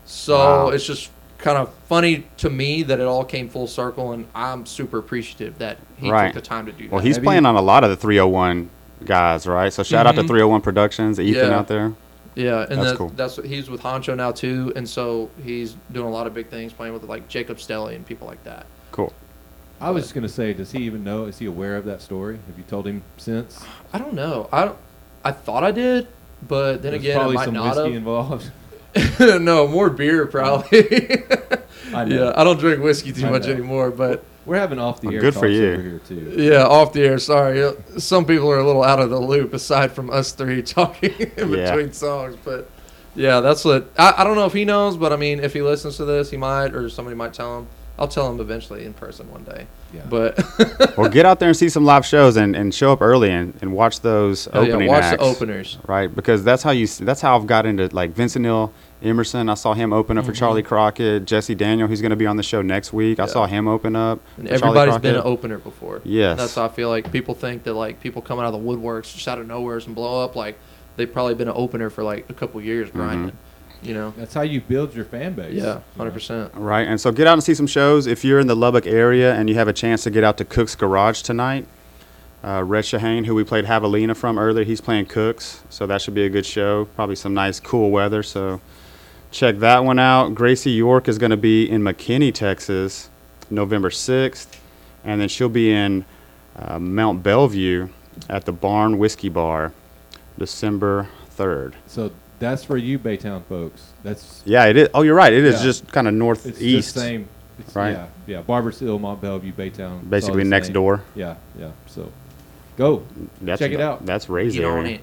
So Wow. it's just kind of funny to me that it all came full circle, and I'm super appreciative that he right. took the time to do Well, that. he's playing on a lot of the 301 guys, right? So shout out to Mhm. 301 Productions, Ethan Yeah. out there. Yeah, and That's that, cool. that's he's with Honcho now too, and so he's doing a lot of big things, playing with like Jacob Stelly and people like that. Cool. I was just gonna say, does he even know? Is he aware of that story? Have you told him since? I don't know. I don't, I thought I did, but then There's again, I probably might some not whiskey have. involved. (laughs) (laughs) no, more beer probably. I know. (laughs) Yeah, I don't drink whiskey too I much know. anymore, but We're having off the air. good for you. over here too. yeah, off the air. Sorry, some people are a little out of the loop aside from us three (laughs) talking in Yeah. between songs, but yeah, that's what I, I don't know if he knows, but I mean, if he listens to this, he might, or somebody might tell him. I'll tell him eventually in person one day. Yeah. But (laughs) well, get out there and see some live shows and, and show up early and, and watch those Oh, yeah, opening watch the openers. Right, because that's how you that's how I've got into like Vincent Neil Emerson. I saw him open up for Mhm. Charley Crockett. Jesse Daniel, who's going to be on the show next week. I saw him open up. And for everybody's been an opener before. Yes. That's how I feel like people think that like people coming out of the woodworks just out of nowheres and blow up. Like they've probably been an opener for like a couple years Mm-hmm. Grinding. You know. That's how you build your fan base. Yeah, 100% Right, and so get out and see some shows. If you're in the Lubbock area and you have a chance to get out to Cook's Garage tonight, uh, Red Shahan, who we played Javelina from earlier, he's playing Cook's, so that should be a good show. Probably some nice, cool weather, so check that one out. Gracie York is going to be in McKinney, Texas, November 6th, and then she'll be in uh, Mont Belvieu at the Barn Whiskey Bar, December 3rd. So that's for you, Baytown folks. That's Yeah, it is. Oh, you're right. It is Yeah. just kind of north. it's northeast. just same. It's, right? Yeah, yeah. Barbers Hill, Mont Belvieu, Baytown. it's all Basically the next same. door. Yeah, yeah. So go That's check it out. That's Ray's Get on area. it.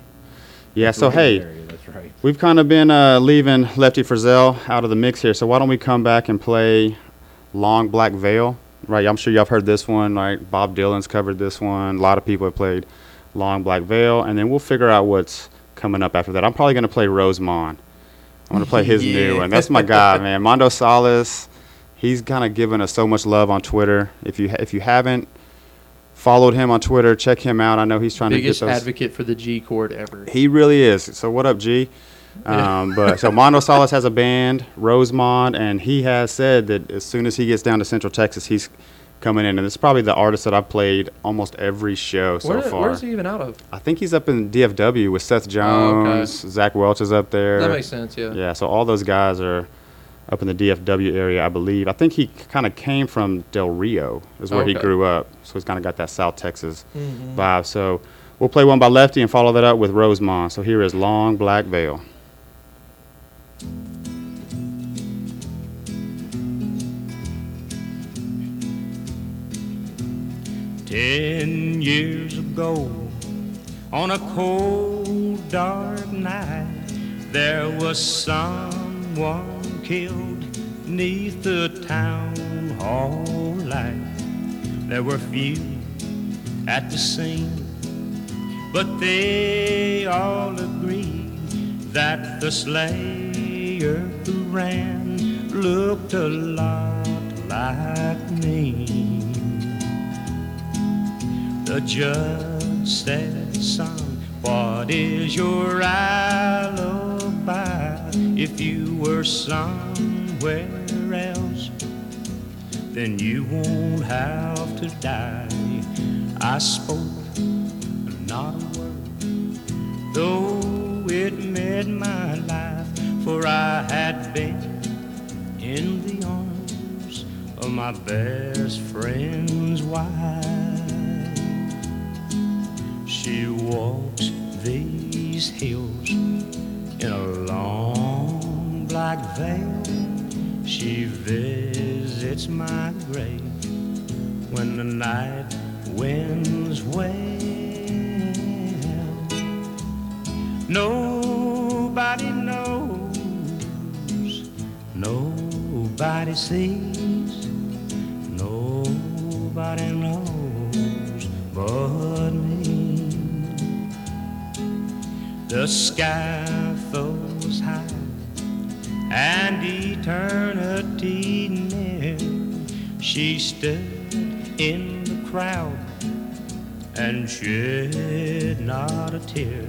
Yeah. So Ray's hey, area, that's right. we've kind of been uh, leaving Lefty Frizzell out of the mix here. So why don't we come back and play "Long Black Veil"? Right. I'm sure y'all have heard this one. Right. Bob Dylan's covered this one. A lot of people have played "Long Black Veil," and then we'll figure out what's coming up after that. I'm probably going to play Rosemont. I'm going to play his new one. That's my guy, (laughs) man. Mondo Salas. He's kind of given us so much love on Twitter. If you ha- if you haven't followed him on Twitter, check him out. I know he's trying Biggest to get those. advocate for the G chord ever. He really is. So what up, G? Um, but so Mondo Salas has a band, Rosemont, and he has said that as soon as he gets down to Central Texas, he's coming in. And it's probably the artist that I've played almost every show so Where, far. where's he even out of? I think he's up in DFW with Seth Oh, okay. Jones, Zach Welch is up there. That makes sense. Yeah. Yeah, so all those guys are up in the DFW area, I believe. I think he kind of came from Del Rio, is where he grew up. So he's kind of got that South Texas Mhm. vibe. So we'll play one by Lefty and follow that up with Rosemont. So here is Long Black Veil. Ten years ago, on a cold, dark night, there was someone killed neath the town hall light. There were few at the scene, but they all agreed that the slayer who ran looked a lot like me. The judge said, son, what is your alibi? If you were somewhere else, then you won't have to die. I spoke not a word, though it made my life, for I had been in the arms of my best friend's wife. She walks these hills in a long black veil. She visits my grave when the night winds wail. Nobody knows, nobody sees, nobody knows but me. The sky flows high and eternity near. She stood in the crowd and shed not a tear.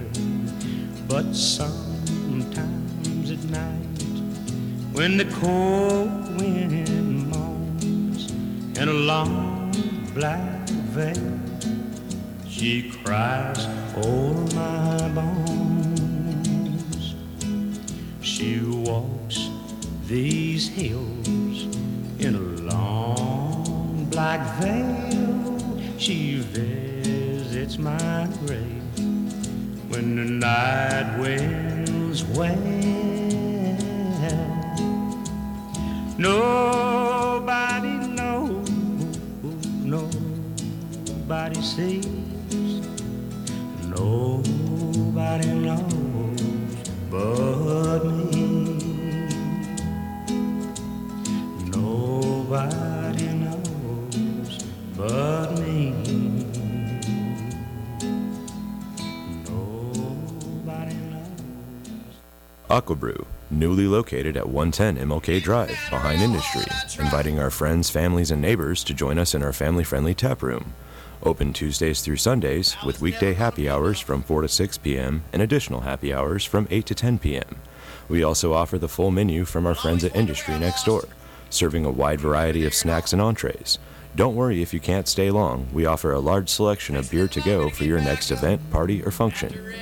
But sometimes at night, when the cold wind moans in a long black veil, she cries o'er my bones. She walks these hills in a long black veil. She visits my grave when the night winds wail. Nobody knows, nobody sees, nobody knows but me. Nobody knows but me. Nobody knows. Aquabrew, newly located at 110 MLK Drive, behind Industry, inviting our friends, families, and neighbors to join us in our family friendly tap room. Open Tuesdays through Sundays with weekday happy hours from 4 to 6 p.m. and additional happy hours from 8 to 10 p.m. We also offer the full menu from our friends at Industry next door, serving a wide variety of snacks and entrees. Don't worry if you can't stay long. We offer a large selection of beer to go for your next event, party, or function.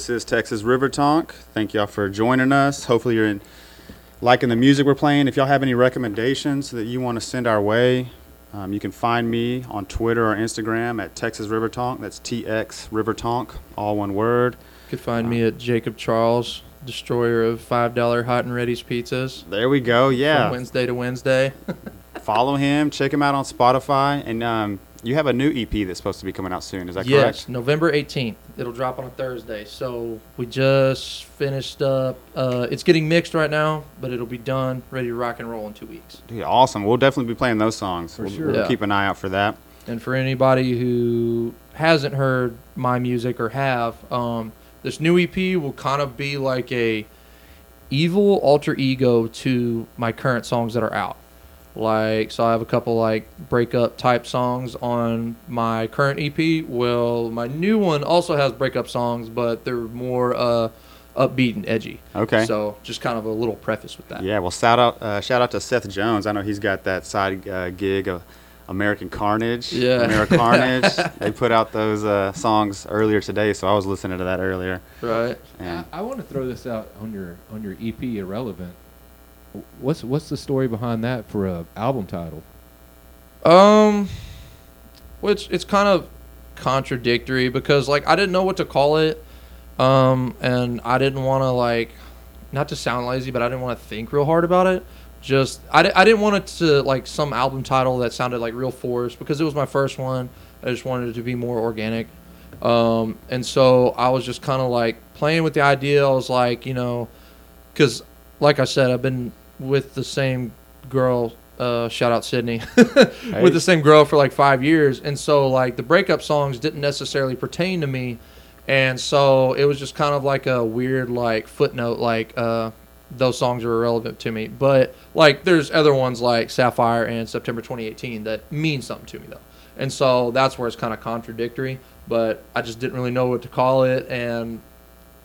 This is Texas River Tonk. Thank y'all for joining us. Hopefully, you're in, liking the music we're playing. If y'all have any recommendations that you want to send our way, um, you can find me on Twitter or Instagram at Texas River Tonk. That's TX River Tonk, all one word. You can find me at Jacob Charles, destroyer of five dollar hot and ready's pizzas. There we go. Yeah. From Wednesday to Wednesday. (laughs) Follow him. Check him out on Spotify. And um, you have a new EP that's supposed to be coming out soon. Is that yes, correct? Yes, November 18th. It'll drop on a Thursday. So we just finished up. Uh, it's getting mixed right now, but it'll be done, ready to rock and roll in two weeks. Dude, awesome. We'll definitely be playing those songs. For we'll, sure. we'll Yeah. keep an eye out for that. And for anybody who hasn't heard my music or have, um, this new EP will kind of be like a evil alter ego to my current songs that are out. Like, so I have a couple like breakup type songs on my current EP. Well, my new one also has breakup songs, but they're more uh, upbeat and edgy. Okay. So just kind of a little preface with that. Yeah, well, shout out, uh, shout out to Seth Jones. I know he's got that side uh, gig of American Carnage. Yeah. American Carnage. (laughs) they put out those uh, songs earlier today, so I was listening to that earlier. Right. And I, I want to throw this out on your on your EP irrelevant. What's what's the story behind that for a album title? Um, which it's kind of contradictory because like I didn't know what to call it, um, and I didn't want to like, not to sound lazy, but I didn't want to think real hard about it. Just I, I didn't want it to like some album title that sounded like real forced because it was my first one. I just wanted it to be more organic. Um, and so I was just kind of like playing with the idea. I was like, you know, because like I said, I've been with the same girl. Uh, shout out Sydney, (laughs) with the same girl for like five years, and so like the breakup songs didn't necessarily pertain to me, and so it was just kind of like a weird like footnote, like uh, those songs are irrelevant to me. But like there's other ones like Sapphire and September 2018 that mean something to me though, and so that's where it's kind of contradictory. But I just didn't really know what to call it, and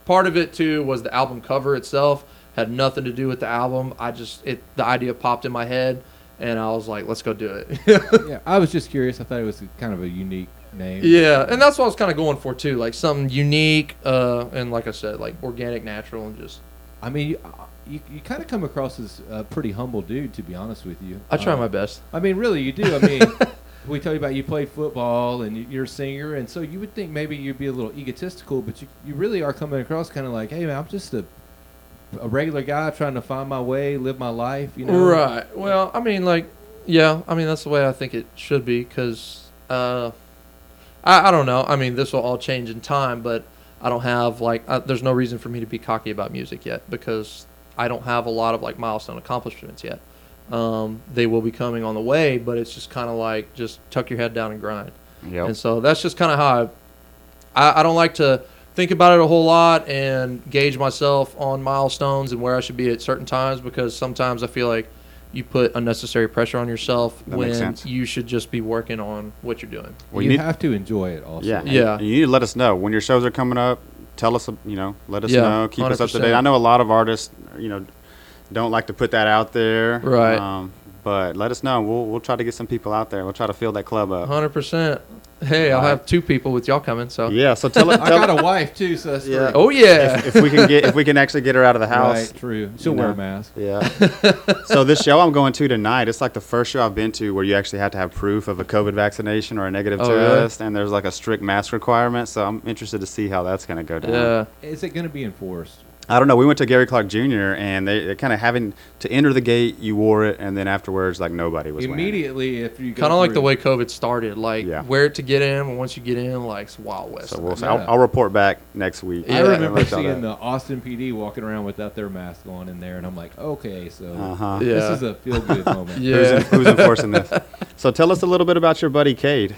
part of it too was the album cover itself had nothing to do with the album. I just it the idea popped in my head, and I was like, let's go do it. (laughs) yeah, I was just curious. I thought it was kind of a unique name. yeah, and that's what I was kind of going for too, like something unique, uh, and like I said, like organic, natural, and just. I mean, you, you, you kind of come across as a pretty humble dude, to be honest with you. I try Uh, my best. I mean, really, you do. I mean, (laughs) we tell you about you played football and you- you're a singer, and so you would think maybe you'd be a little egotistical, but you, you really are coming across kind of like, hey, man, I'm just a a regular guy trying to find my way, live my life. You know, Right. Well, I mean, like, yeah. I mean, that's the way I think it should be because, uh, I, I don't know. I mean, this will all change in time, but I don't have like, uh, there's no reason for me to be cocky about music yet because I don't have a lot of like milestone accomplishments yet. Um, they will be coming on the way, but it's just kind of like just tuck your head down and grind. Yep. And so that's just kind of how I, I, I don't like to think about it a whole lot and gauge myself on milestones and where I should be at certain times because sometimes I feel like you put unnecessary pressure on yourself That when you should just be working on what you're doing. Well, you you need- have to enjoy it also. Yeah, Yeah. and you need to let us know when your shows are coming up. Tell us, you know, let us Yeah, know. Keep us up to date. I know a lot of artists, you know, don't like to put that out there. Right. Um, but let us know. We'll we'll try to get some people out there. We'll try to fill that club up. 100%. Hey, I'll have two people with y'all coming. So Yeah. So tell (laughs) us. I got a wife too, so that's Yeah. three. Oh yeah. if, if we can get if we can actually get her out of the (laughs) house. Right, true. She'll you wear know. a mask. Yeah. (laughs) so this show I'm going to tonight, it's like the first show I've been to where you actually have to have proof of a COVID vaccination or a negative Oh, really? test, and there's like a strict mask requirement. So I'm interested to see how that's going to go down. yeah. Is it going to be enforced? I don't know. We went to Gary Clark Jr. and they, they kind of having to enter the gate. You wore it, and then afterwards, like nobody was wearing it. Immediately, if you Kind of like the way COVID started. Like Yeah. wear it to get in, and once you get in, like it's Wild West. So we'll, Yeah. I'll, I'll report back next week. I Yeah. remember seeing the Austin PD walking around without their mask on in there, and I'm like, okay, so Uh-huh. this is a feel good (laughs) moment. Yeah. Who's, en- who's (laughs) enforcing this? So tell us a little bit about your buddy Cade.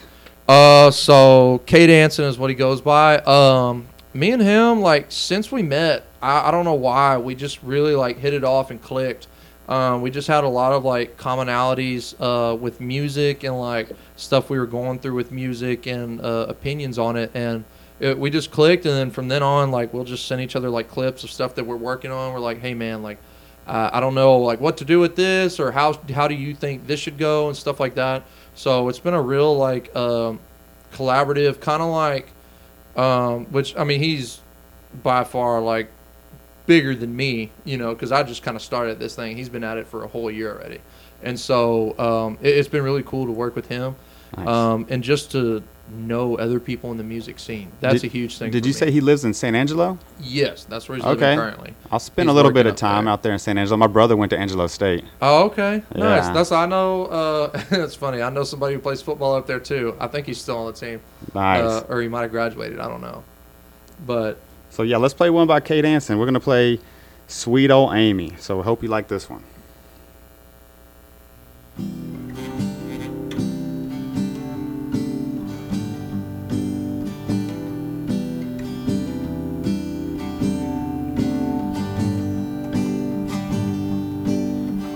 Uh, so Cade Anson is what he goes by. Um, me and him, like since we met, I, I don't know why we just really like hit it off and clicked. Um, we just had a lot of like commonalities uh, with music and like stuff we were going through with music and uh, opinions on it, and it, we just clicked. And then from then on, like we'll just send each other like clips of stuff that we're working on. We're like, hey man, like uh, I don't know like what to do with this or how how do you think this should go and stuff like that. So it's been a real like um, collaborative kind of like um, which I mean he's by far like bigger than me, you know, because I just kind of started this thing. He's been at it for a whole year already, and so um, it, it's been really cool to work with him, Nice. um, and just to know other people in the music scene. That's Did- a huge thing. Did you me. say he lives in San Angelo? Yes, that's where he's Okay. living currently. I'll spend He's a little bit of time there. out there in San Angelo. My brother went to Angelo State. Oh, okay, nice. Yeah. That's I know. Uh, (laughs) it's funny. I know somebody who plays football up there too. I think he's still on the team. Nice. Uh, or he might have graduated. I don't know. But So yeah, let's play one by Cade Anson. We're gonna play "Sweet Old Amy." So I hope you like this one.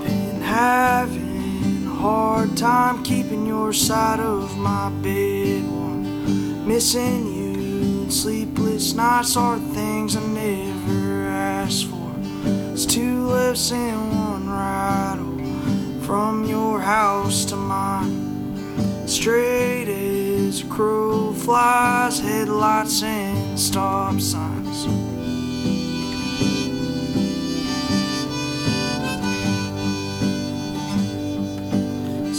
Been having a hard time keeping your side of my bed warm. Missing you sleepless nights are things I never asked for. It's two lefts and one right oh, from your house to mine. Straight as a crow flies, headlights and stop signs.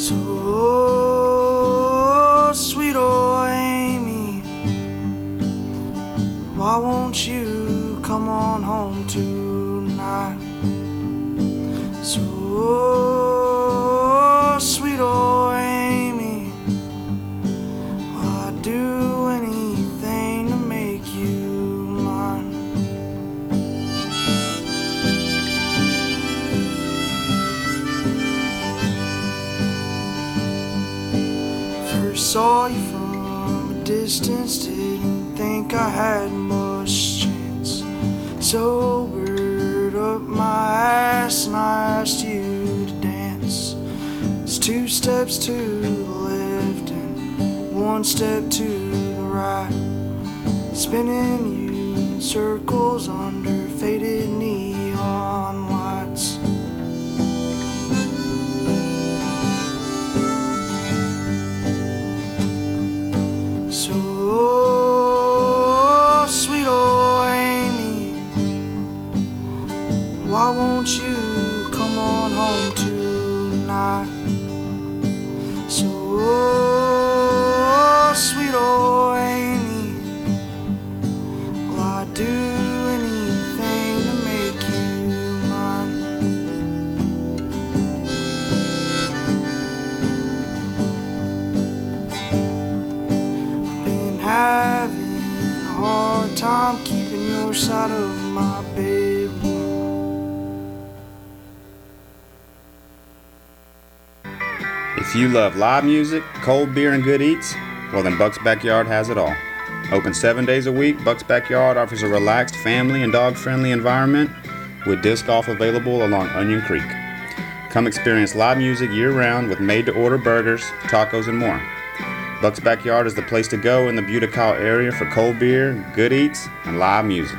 So sweet old why won't you come on home tonight? So sweet old Amy, will I do anything to make you mine? First saw you from a distance, didn't think I had. Sobered up my ass and I asked you to dance. It's two steps to the left and one step to the right. Spinning you in circles under faded neon why won't you come on home tonight? So oh, sweet old Amy, will I do anything to make you mine? Been having a hard time keeping your side of If you love live music, cold beer, and good eats, well then Buck's Backyard has it all. Open seven days a week, Buck's Backyard offers a relaxed, family and dog-friendly environment with disc golf available along Onion Creek. Come experience live music year-round with made-to-order burgers, tacos, and more. Buck's Backyard is the place to go in the Buda-Kyle area for cold beer, good eats, and live music.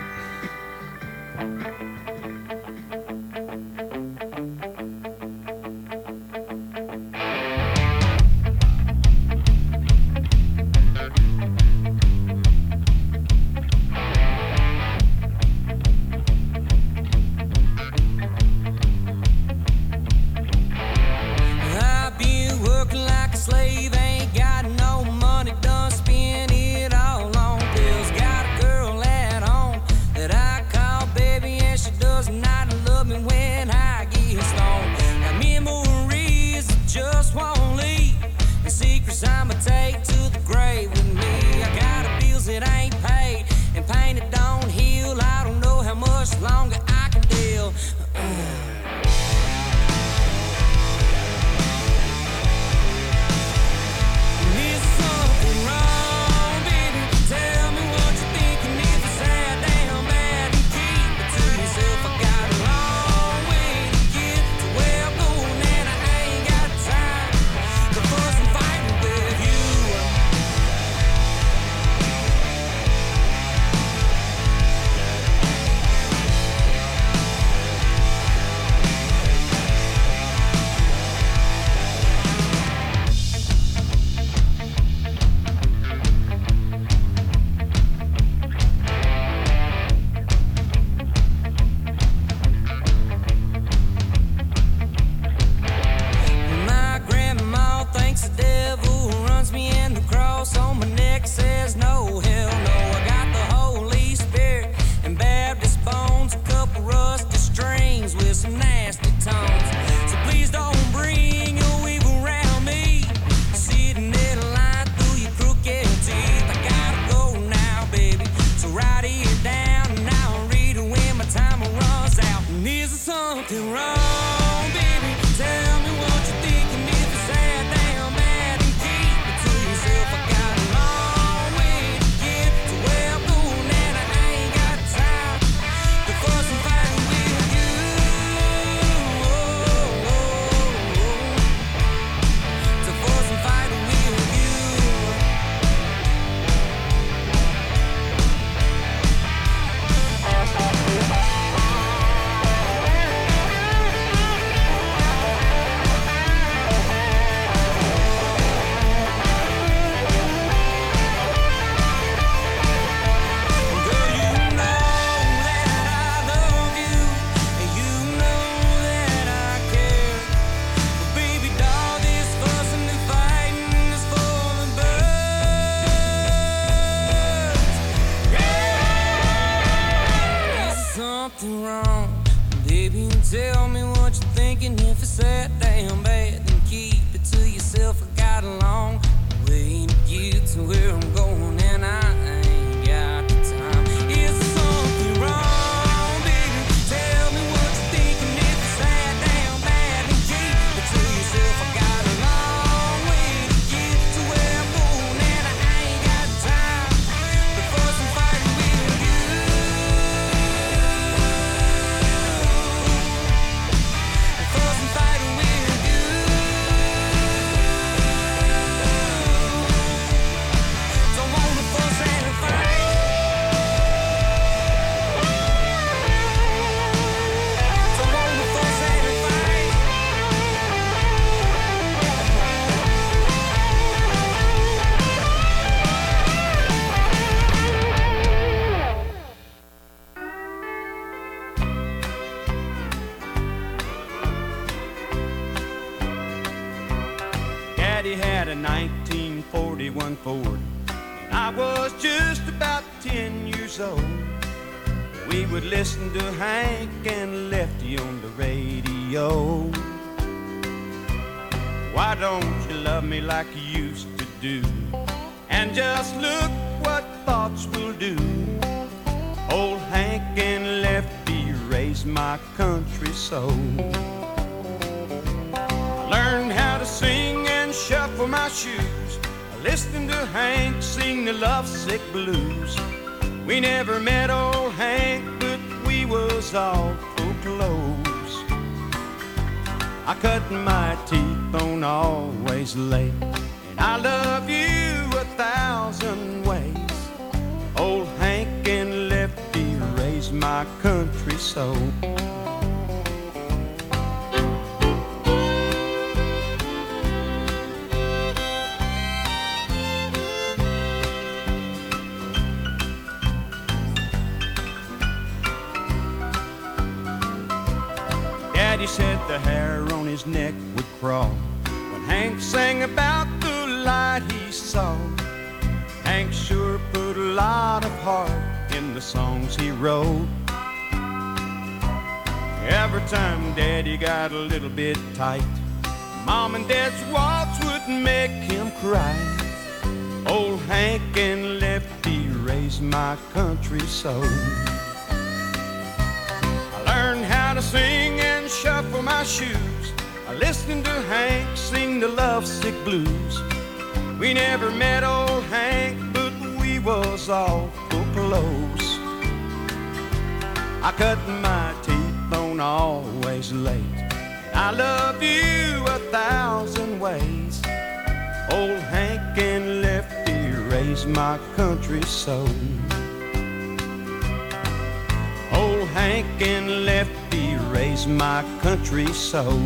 Country soul.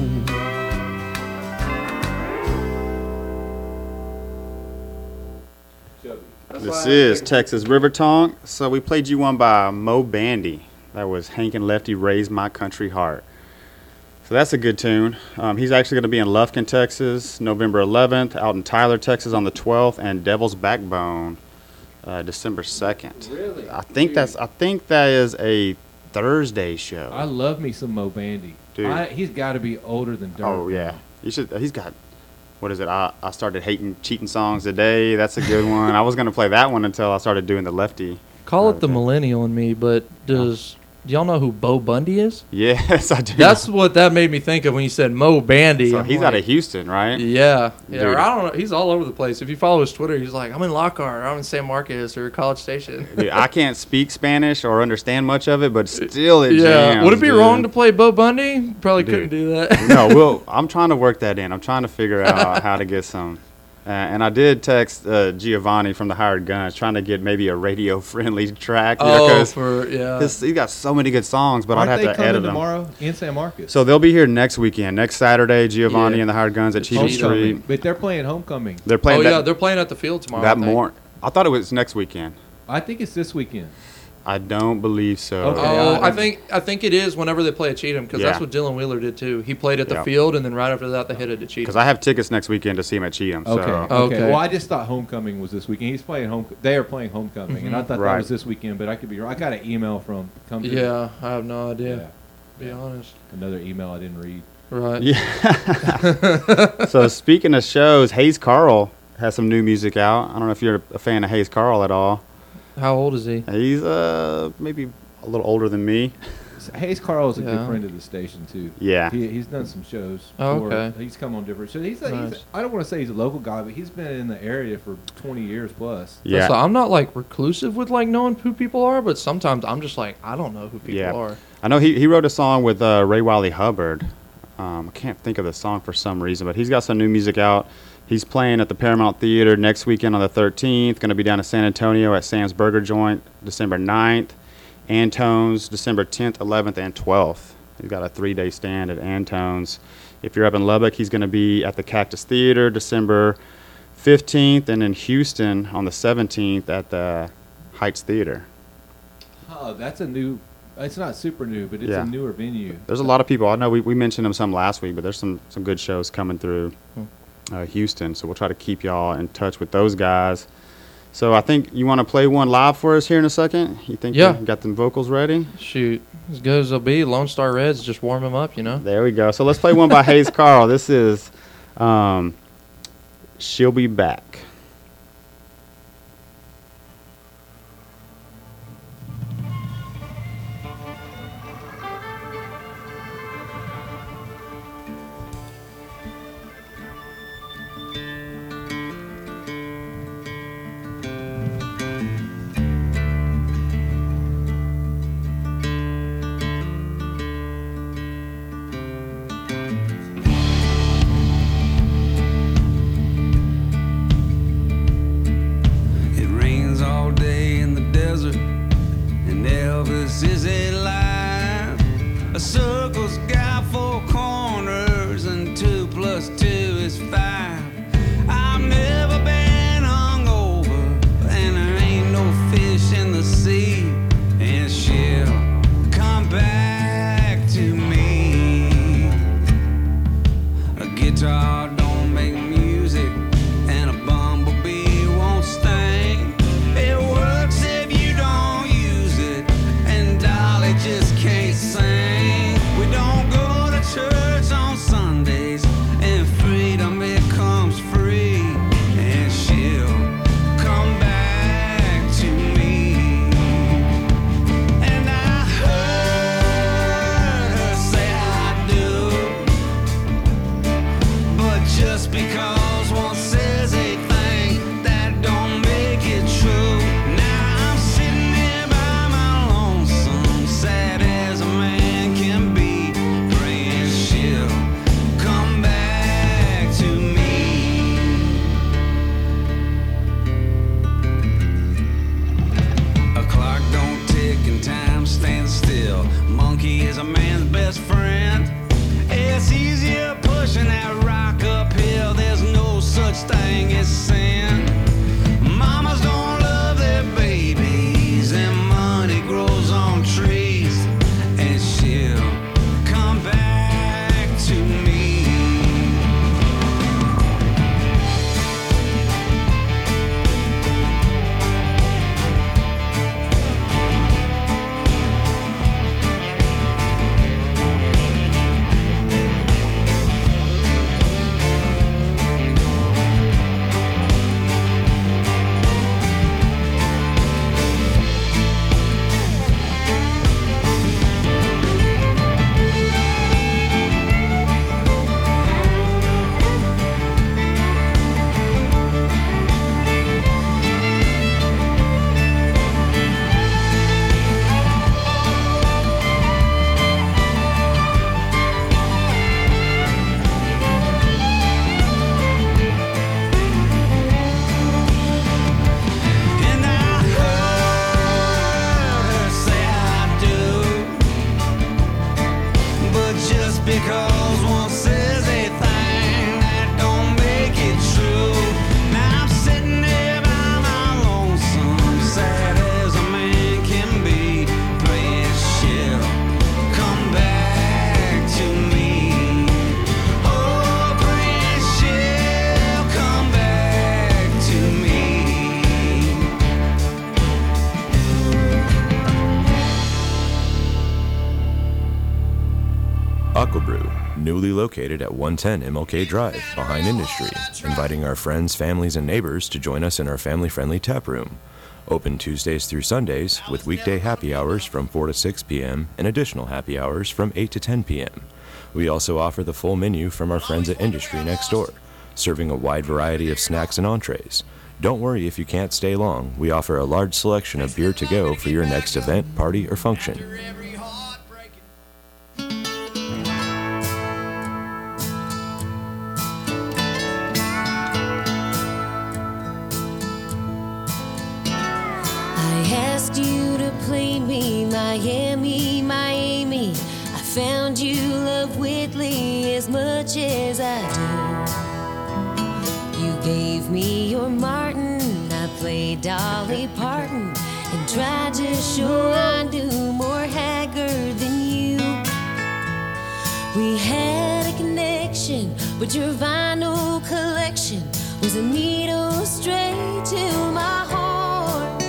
This is Texas River Tonk. So we played you one by Moe Bandy. That was Hank and Lefty Raised My Country Heart. So that's a good tune. Um, he's actually going to be in Lufkin, Texas, November 11th, out in Tyler, Texas on the 12th, and Devil's Backbone, uh, December 2nd. Really? I think that's. I think that is a Thursday show. I love me some Moe Bandy. Dude. I, he's got to be older than Dirt. Oh yeah, you should. He's got. What is it? I, I started hating cheating songs today. That's a good one. I was gonna play that one until I started doing the lefty. Call it oh, the millennial in me, but does do y'all know who Bo Bundy is? Yes, I do. That's what that made me think of when you said Moe Bandy. So I'm he's out of Houston, right? Yeah, yeah. Dude. Or I don't know. He's all over the place. If you follow his Twitter, he's like, I'm in Lockhart, or I'm in San Marcos, or College Station. Dude, I can't speak Spanish or understand much of it, but still it yeah. jams, Would it be dude. wrong to play Bo Bundy? Probably couldn't do that. no, well, (laughs) I'm trying to work that in. I'm trying to figure out how to get some. Uh, and I did text uh, Giovanni from the Hired Guns, trying to get maybe a radio-friendly (laughs) track. you know, Oh, 'cause for- yeah. his- he's got so many good songs, but Aren't I'd have they to coming edit them. tomorrow in San Marcos? So they'll be here next weekend, next Saturday. Giovanni Yeah. and the Hired Guns at Cheatham Street. But they're playing homecoming. They're playing. oh that, yeah, they're playing at the field tomorrow. that I think. more. I thought it was next weekend. I think it's this weekend. I don't believe so. Okay. Oh, I- I think I think it is whenever they play at Cheatham because that's what Dylan Wheeler did too. He played at the Yeah. field and then right after that they headed to Cheatham. Because I have tickets next weekend to see him at Cheatham. Okay. So. okay. Okay. Well, I just thought homecoming was this weekend. He's playing home. They are playing homecoming, and I mm-hmm. thought that was this weekend, but I could be wrong. I got an email from. Come to yeah, I have no idea. Yeah. to Be honest. Another email I didn't read. Right. Yeah. (laughs) so speaking of shows, Hayes Carll has some new music out. I don't know if you're a fan of Hayes Carll at all. How old is he? He's uh maybe a little older than me. Hayes Carll is a Yeah. good friend of the station too. Yeah. he, he's done some shows. Oh, for- okay. he's come on different shows. He's, a, he's Nice. I don't want to say he's a local guy, but he's been in the area for 20 years plus. Yeah. So I'm not like reclusive with like knowing who people are, but sometimes I'm just like I don't know who people yeah. are. I know he, he wrote a song with uh, Ray Wylie Hubbard. Um, I can't think of the song for some reason, but he's got some new music out. He's playing at the Paramount Theater next weekend on the 13th. Going to be down in San Antonio at Sam's Burger Joint December 9th. Antone's December 10th, 11th, and 12th. He's got a three day stand at Antone's. If you're up in Lubbock, he's going to be at the Cactus Theater December 15th, and in Houston on the 17th at the Heights Theater. Oh, that's a new. It's not super new, but it's Yeah. a newer venue. There's a lot of people. I know we, we mentioned them some last week, but there's some, some good shows coming through hmm. Uh, Houston. So we'll try to keep y'all in touch with those guys. So I think you want to play one live for us here in a second. You think Yeah. you got them vocals ready? Shoot, as good as they'll be. Lone Star Reds just warm them up, you know. There we go. So let's play one by (laughs) Hayes Carll. This is um, "She'll Be Back." 110 MLK Drive, behind Industry, inviting our friends, families, and neighbors to join us in our family friendly tap room. Open Tuesdays through Sundays with weekday happy hours from 4 to 6 p.m. and additional happy hours from 8 to 10 p.m. We also offer the full menu from our friends at Industry next door, serving a wide variety of snacks and entrees. Don't worry if you can't stay long. We offer a large selection of beer to go for your next event, party, or function. Connection, but your vinyl collection was a needle straight to my heart.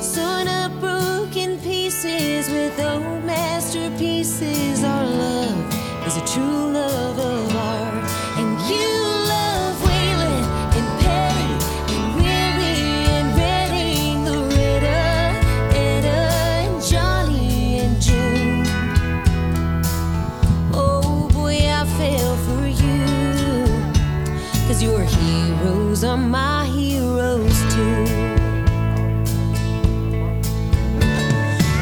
Sewn up broken pieces with old masterpieces. Our love is a true love my heroes too.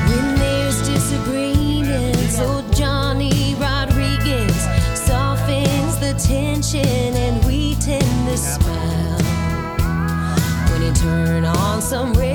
When there's disagreements, old Johnny Rodriguez softens the tension and we tend to smile. When he turn on some rare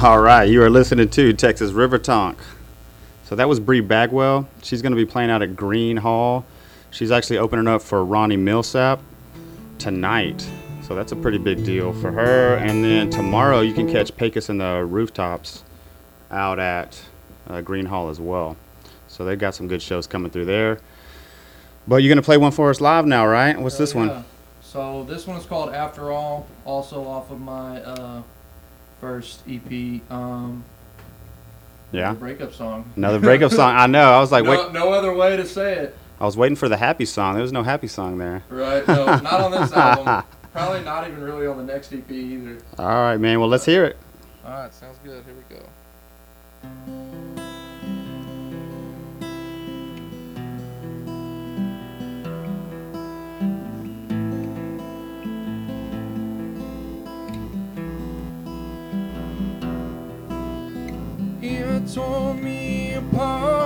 (laughs) All right, you are listening to Texas River Tonk. So that was Bree Bagwell. She's going to be playing out at Gruene Hall. She's actually opening up for Ronnie Milsap tonight. So that's a pretty big deal for her. And then tomorrow you can catch Pecos and the Rooftops out at uh, Gruene Hall as well. So they've got some good shows coming through there. But you're going to play one for us live now, right? What's this Yeah. one? So this one is called After All, also off of my uh, first EP. Um, Yeah. breakup song. Another breakup song. I know. I was like, (laughs) no, wait. no other way to say it. I was waiting for the happy song. There was no happy song there. Right? No, not on this (laughs) album. Probably not even really on the next EP either. All right, man. Well, let's hear it. All right, sounds good. Here we go. Tore me apart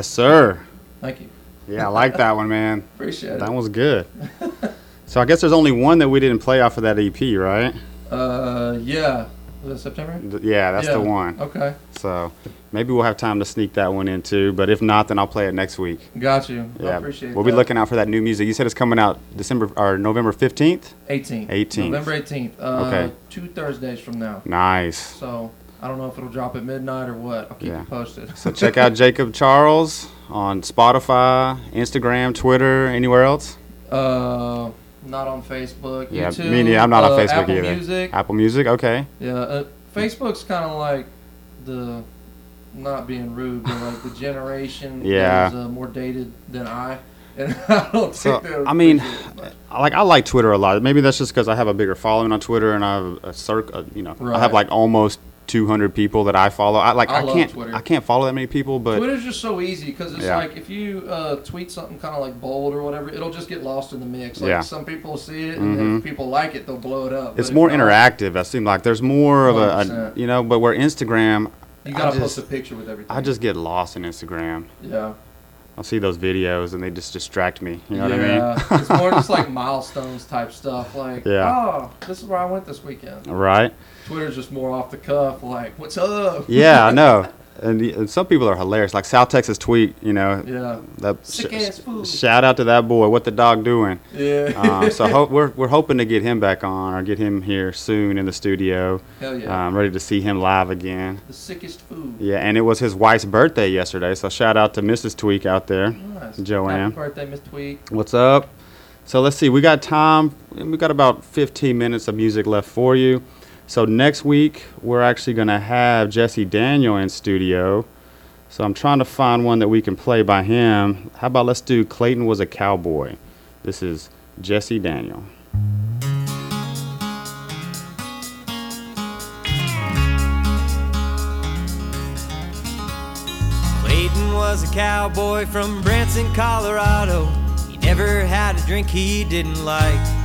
Yes, sir. Thank you. Yeah, I like that one, man. (laughs) Appreciate it. That was good. so I guess there's only one that we didn't play off of that EP, right? Uh, yeah. Was it September? Th- Yeah, that's the one. Okay. So maybe we'll have time to sneak that one in too. But if not, then I'll play it next week. Got you. I Yeah, appreciate it. we'll be looking out for that new music. You said it's coming out December or November fifteenth. 18th. 18th. November 18th. Uh, Okay. Two Thursdays from now. Nice. So I don't know if it'll drop at midnight or what. I'll keep Yeah. you posted. So check out (laughs) Jacob Charles on Spotify, Instagram, Twitter, anywhere else. Uh, not on Facebook. Yeah, YouTube, me neither. I'm not uh, on Facebook Apple either. Music. Apple Music, okay. Yeah, uh, Facebook's kind of like the, not being rude, but like the generation Yeah. is uh, more dated than I. (laughs) And I don't So I mean, appreciate it much. I like I like Twitter a lot. Maybe that's just because I have a bigger following on Twitter and I have a circle. You know, I have like almost 200 people that I follow. I like I I, can't Twitter. I can't follow that many people, but Twitter's just so easy because it's Yeah. like if you uh, tweet something kind of like bold or whatever, it'll just get lost in the mix. Like Yeah. some people see it, and Mhm. if people like it, they'll blow it up. it's more not, interactive. I seem like there's more of a, a you know, but where Instagram, You gotta just- post a picture with everything. I just get lost in Instagram. Yeah. I'll see those videos and they just distract me. You know what I yeah, mean? it's more just like (laughs) milestones type stuff. Like, Yeah. oh, this is where I went this weekend. Right. Twitter's just more off the cuff. Like, what's up? yeah, I know. (laughs) And, and some people are hilarious. Like South Texas Tweet, you know. Yeah. That Sick ass food. Shout out to that boy. What the dog doing? Yeah. um, so ho- (laughs) we're we're hoping to get him back on or get him here soon in the studio. Hell yeah. Um, ready to see him live again. The sickest food. Yeah, and it was his wife's birthday yesterday. So shout out to Mrs. Tweak out there, Nice. Joanne. Happy birthday, Miss Tweak. What's up? So let's see. We got time. We got about 15 minutes of music left for you. So next week we're actually gonna have Jesse Daniel in studio. So I'm trying to find one that we can play by him. How about let's do Clayton was a cowboy. This is Jesse Daniel. Clayton was a cowboy from Branson, Colorado. He never had a drink he didn't like.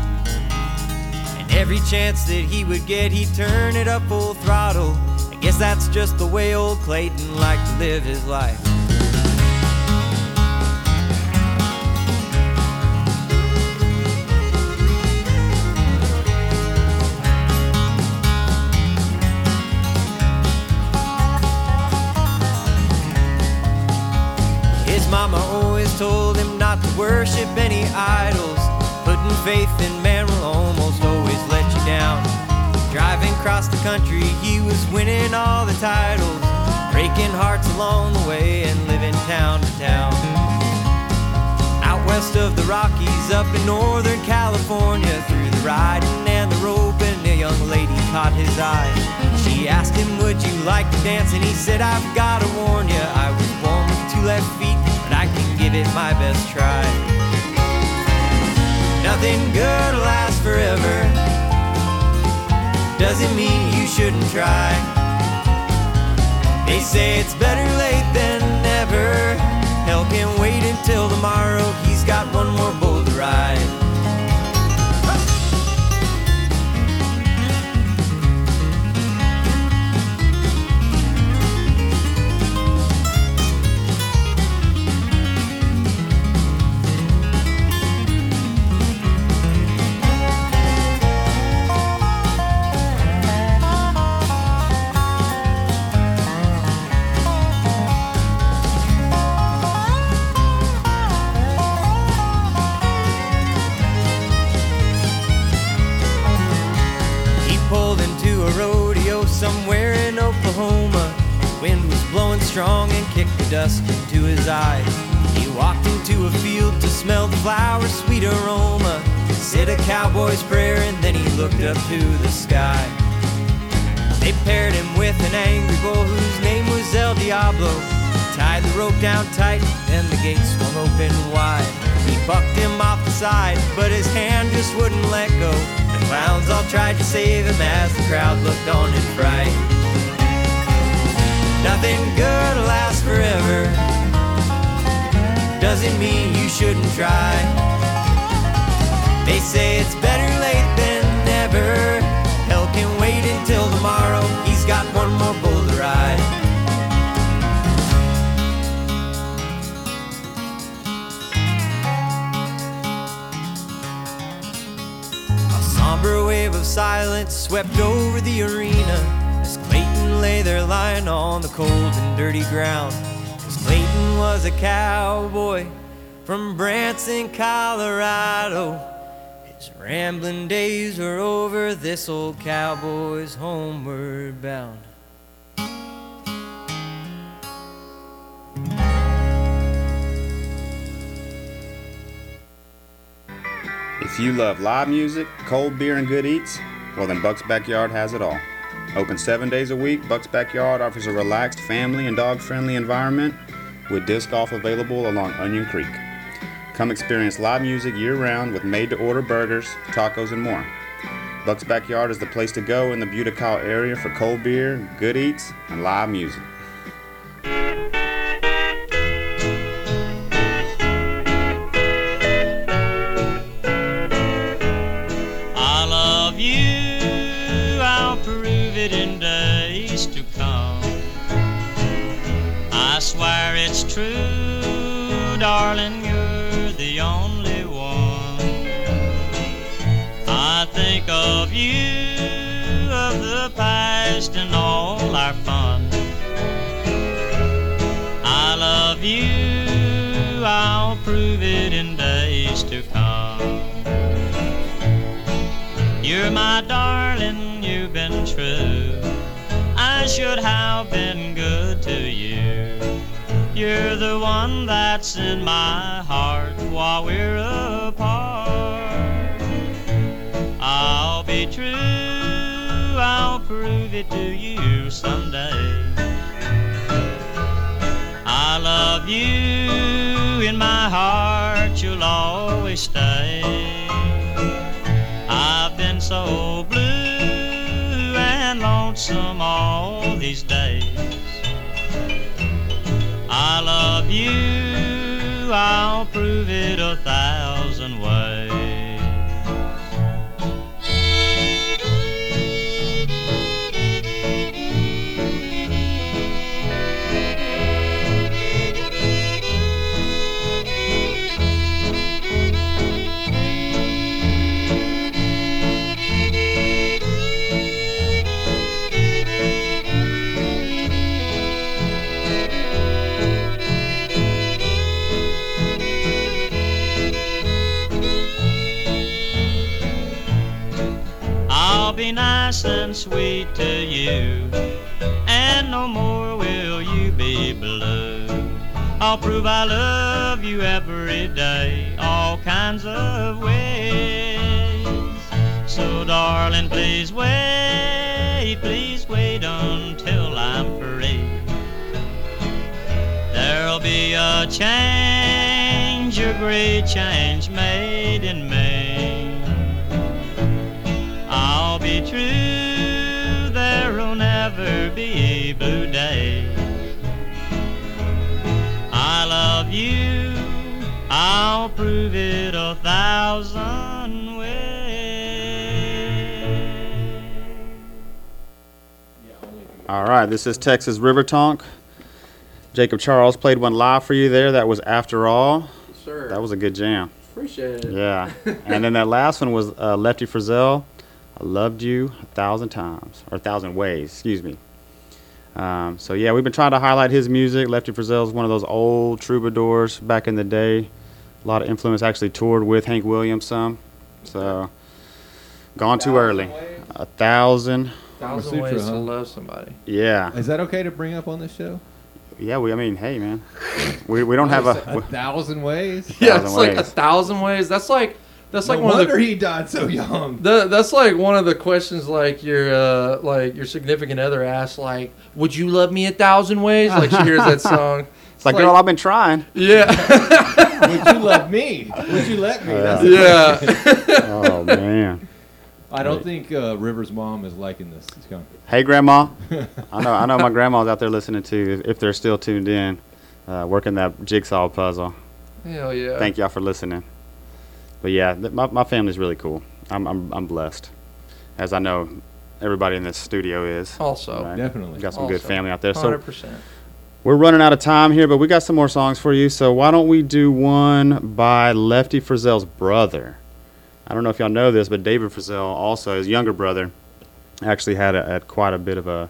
Every chance that he would get, he'd turn it up full throttle. I Guess that's just the way old Clayton liked to live his life. His mama always told him not to worship any idols. Putting faith in man will almost Driving across the country, he was winning all the titles, breaking hearts along the way and living town to town. Out west of the Rockies, up in Northern California, through the riding and the roping, a young lady caught his eye. She asked him, Would you like to dance? And he said, I've got to warn you, I was born with two left feet, but I can give it my best try. Nothing good lasts forever. Doesn't mean you shouldn't try. They say it's better late than never. Hell can wait until tomorrow. He's got one more bull to ride. Pulled into a rodeo somewhere in Oklahoma. Wind was blowing strong and kicked the dust into his eyes. He walked into a field to smell the flower's sweet aroma. Said a cowboy's prayer and then he looked up to the sky. They paired him with an angry bull whose name was El Diablo. Tied the rope down tight and the gate swung open wide. He bucked him off the side, but his hand just wouldn't let go. Clowns all tried to save him as the crowd looked on in fright. Nothing good lasts forever. Doesn't mean you shouldn't try. They say it's better late than never. Of silence swept over the arena as Clayton lay there lying on the cold and dirty ground. 'Cause Clayton was a cowboy from Branson, Colorado. His rambling days were over, this old cowboy's homeward bound. If you love live music, cold beer, and good eats, well then Buck's Backyard has it all. Open seven days a week, Buck's Backyard offers a relaxed family and dog friendly environment with disc golf available along Onion Creek. Come experience live music year round with made to order burgers, tacos, and more. Buck's Backyard is the place to go in the Buda-Kyle area for cold beer, good eats, and live music. True, darling, you're the only one. I think of you, of the past and all our fun. I love you, I'll prove it in days to come. You're my darling, you've been true. I should have been good to you. You're the one that's in my heart while we're apart. I'll be true, I'll prove it to you someday. I love you in my heart, you'll always stay. I've been so blue and lonesome all these days. I love you, I'll prove it a thousand ways. Nice and sweet to you, and no more will you be blue. I'll prove I love you every day, all kinds of ways. So, darling, please wait, please wait until I'm free. There'll be a change, a great change made in me. Thousand ways. All right, this is Texas River Tonk. Jacob Charles played one live for you there. That was After All. Sure. That was a good jam. Appreciate it. Yeah. (laughs) and then that last one was uh, Lefty Frizzell. I loved you a thousand times, or a thousand ways, excuse me. Um, so yeah, we've been trying to highlight his music. Lefty Frizzell is one of those old troubadours back in the day. A lot of influence. Actually toured with Hank Williams some. So gone too early. A thousand. Thousand ways to love somebody. Yeah. Is that okay to bring up on this show? Yeah, we. I mean, hey, man, we, we don't have a a. thousand ways. Yeah, it's like a thousand ways. That's like that's No like one of the wonder the. he died so young. The, that's like one of the questions like your uh, like your significant other asks like, "Would you love me a thousand ways?" Like she hears that song. It's like, girl, I've been trying. Yeah. (laughs) Would you love me? Would you let me? That's Yeah. (laughs) oh man. I don't think uh, River's mom is liking this. It's going. Hey, Grandma. (laughs) I know. I know my grandma's out there listening too. If they're still tuned in, uh, working that jigsaw puzzle. Hell yeah. Thank y'all for listening. But yeah, th- my my family's really cool. I'm I'm I'm blessed, as I know everybody in this studio is. Also. right? Definitely. We got some good family out there. So 100%. We're running out of time here, but we got some more songs for you. So why don't we do one by Lefty Frizzell's brother? I don't know if y'all know this, but David Frizzell, also his younger brother, actually had, a, had quite a bit of a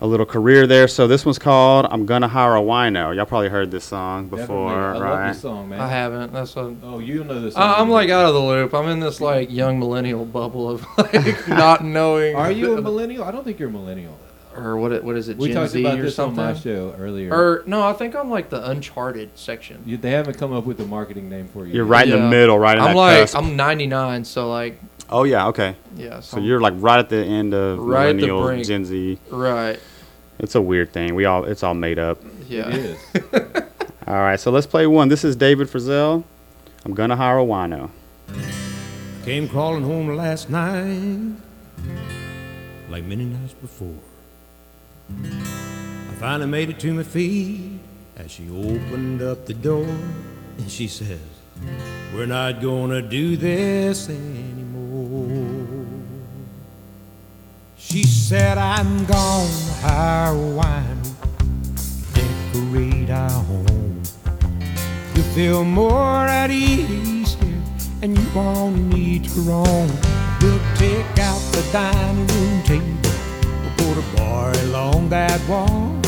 a little career there. So this one's called "I'm Gonna Hire a Wino." Y'all probably heard this song before, Definitely. I right? love this song, man. I haven't. That's what. Oh, you know this. Song. I, I'm like out of the loop. I'm in this like young millennial bubble of (laughs) like not knowing. Are you a (laughs) millennial? I don't think you're a millennial. Or what? What is it? We Gen talked Z about or this something? on my show earlier. Or no, I think I'm like the Uncharted section. You, they haven't come up with a marketing name for you. You're yet. right in the Yeah. middle, right in I'm that like cusp. I'm 99, so like oh yeah, okay. yeah. So you're like right at the end of Right at the millennial brink. Gen Z. right. It's a weird thing. We all it's all made up. Yeah. It is. (laughs) All right, so let's play one. This is David Frizzell. I'm gonna hire a wino. Came crawling home last night, like many nights before. I finally made it to my feet as she opened up the door, and she says, We're not gonna do this anymore. She said, I'm gonna hire a wine decorate our home. You feel more at ease here, and you won't need to roam. We'll take out the dining room table, put a bar along that wall,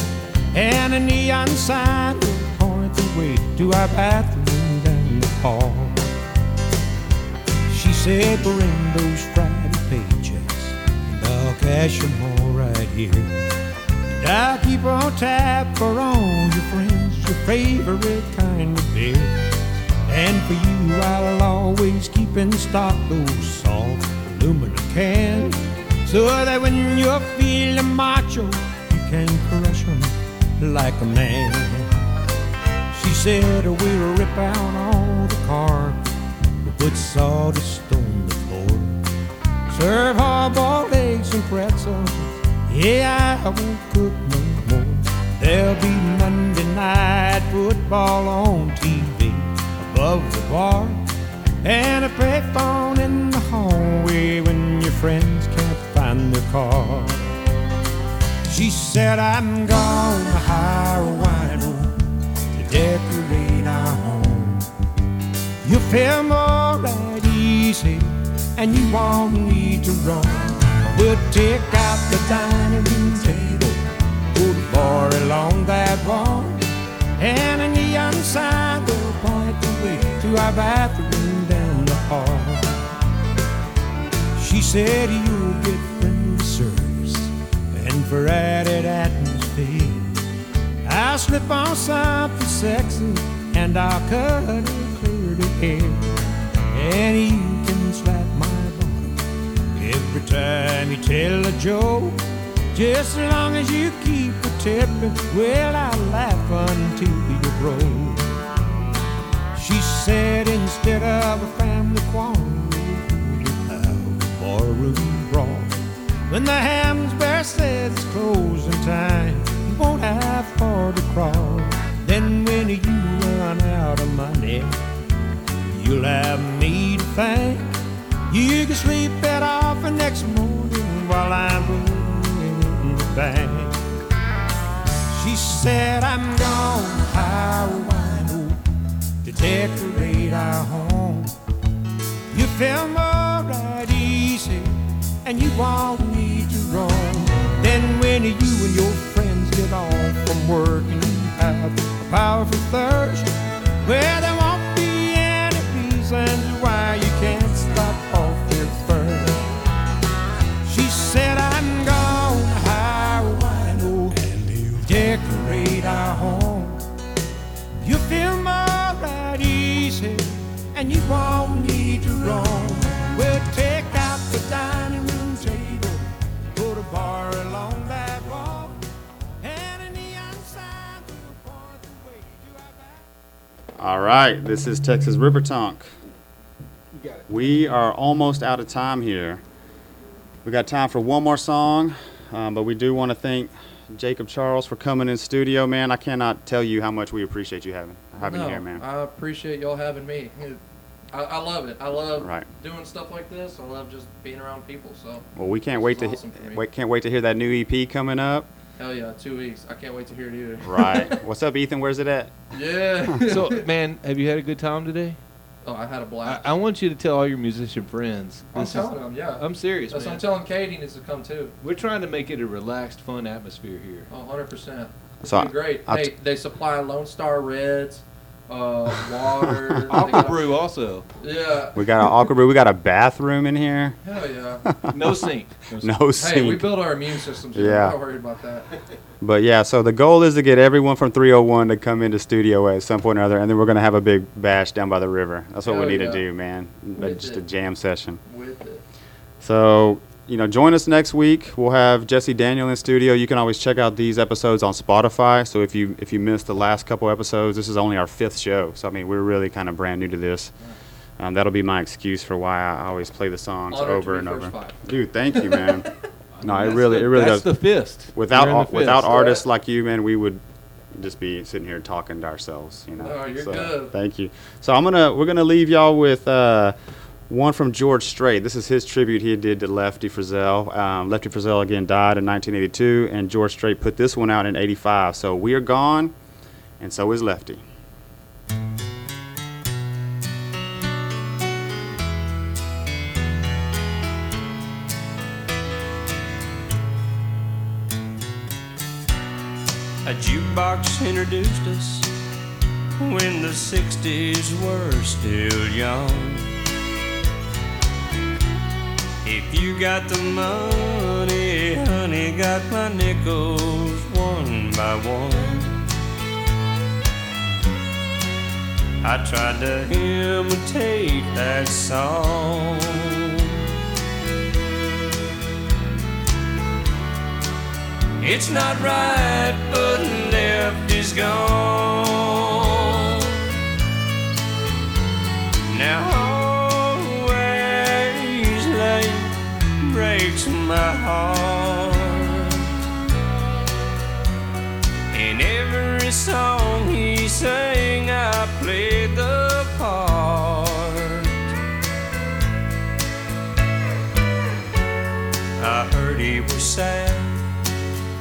and a neon sign will the way to our bathroom down the hall. She said, bring those Friday paychecks, and I'll cash them all right here. And I'll keep on tap for all your friends, your favorite kind of beer. And for you, I'll always keep in stock those soft aluminum cans, so that when you're feeling macho, you can crush 'em like a man. She said, oh, we'll rip out all the we'll put sawdust on the floor, serve hard-boiled eggs and pretzels. Yeah, I won't cook no more. There'll be Monday night football on TV above the bar, and a payphone in the hallway when your friends their car. She said, I'm gonna hire a wino to decorate our home. You'll feel more at easy, and you won't need to run. We'll take out the dining room table, put a bar along that wall, and a neon sign will point the way to our bathroom down the hall. She said, You'll get sulfur added atmosphere. I'll slip on something sexy and I'll cut it clear to air. And you can slap my bottom every time you tell a joke. Just as long as you keep a tipping, well, I'll laugh until you're broke. She said instead of a family quarrel, When the Hamsbury says it's closing time, you won't have far to crawl. Then when you run out of money, you'll have me to thank. You can sleep it off the next morning while I'm in the bank. She said I'm gone wine to decorate our home. You feel more right easy, and you won't work and you have a powerful thirst, well, there won't be any reasons why you can't stop off here first. She said I'm gone high wine, oh, decorate our home. You feel more right easy, and you won't need to roam. All right, this is Texas River Tonk. We are almost out of time here. We got time for one more song, um, but we do want to thank Jacob Charles for coming in studio, man. I cannot tell you how much we appreciate you having having no, you here, man. I appreciate y'all having me. I, I love it. I love Right. doing stuff like this. I love just being around people. So Well, we can't wait to awesome he- wait, can't wait to hear that new EP coming up. Hell yeah, two weeks. I can't wait to hear it either. Right. (laughs) What's up, Ethan? Where's it at? Yeah. so, man, have you had a good time today? Oh, I had a blast. I want you to tell all your musician friends. I'm this is- telling them, yeah. I'm serious, That's man. what I'm telling Katie needs to come too. We're trying to make it a relaxed, fun atmosphere here. Oh, 100 percent. It's So been great. I'll hey, t- they supply Lone Star Reds, uh, water. (laughs) Aqua Brew also. Yeah. We got an aqua brew. We got a bathroom in here. Hell yeah. (laughs) No sink. No sink. Hey, we build our immune systems. So Yeah. I'm not worried about that. (laughs) But yeah, so the goal is to get everyone from 301 to come into studio at some point or other, and then we're gonna have a big bash down by the river. That's what we need yeah. to do, man. With Just a jam session. With it. So you know, join us next week. We'll have Jesse Daniel in studio. You can always check out these episodes on Spotify. So if you if you missed the last couple episodes, this is only our fifth show. So I mean, we're really kind of brand new to this. Um, that'll be my excuse for why I always play the songs Honored to over and over. five. Dude, thank you, man. (laughs) no, it really, the- it really that's does. the fist. Without You're ar- the without artists like you, man, we would just be sitting here talking to ourselves. You know. No, you're So, good. Thank you. So I'm gonna we're gonna leave y'all with uh, one from George Strait. This is his tribute he did to Lefty Frizzell. Um, Lefty Frizzell again died in 1982, and George Strait put this one out in '85. So we are gone, and so is Lefty. A jukebox introduced us when the 60s were still young. You got the money, honey, got my nickels one by one. I tried to imitate that song. It's not right, but Lefty's gone. Now breaks my heart. In every song he sang, I played the part. I heard he was sad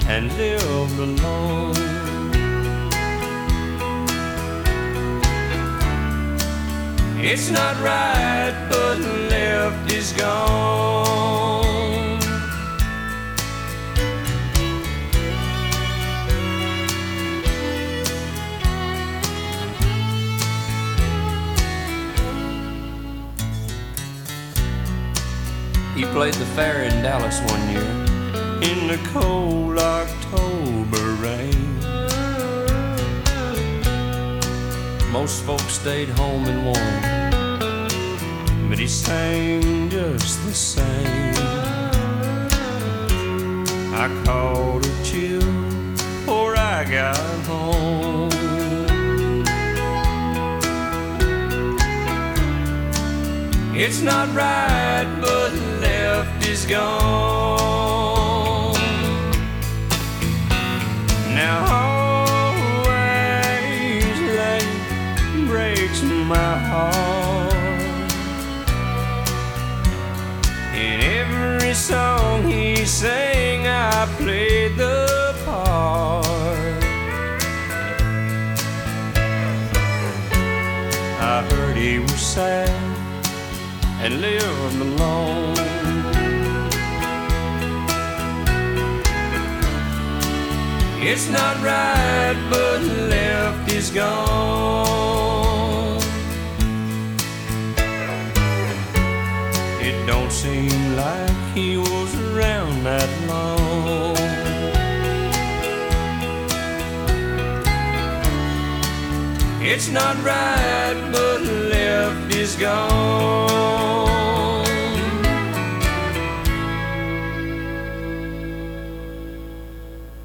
and lived alone. It's not right, but Lefty's gone. He played the fair in Dallas one year in the cold October rain. Most folks stayed home and warm, but he sang just the same. I caught a chill before I got home. It's not right, but Lefty's gone. Now always late breaks my heart. In every song he sang, I played the part. I heard he was sad and lived alone. It's not right, but Lefty's gone. It don't seem like he was around that long. It's not right, but Lefty's gone.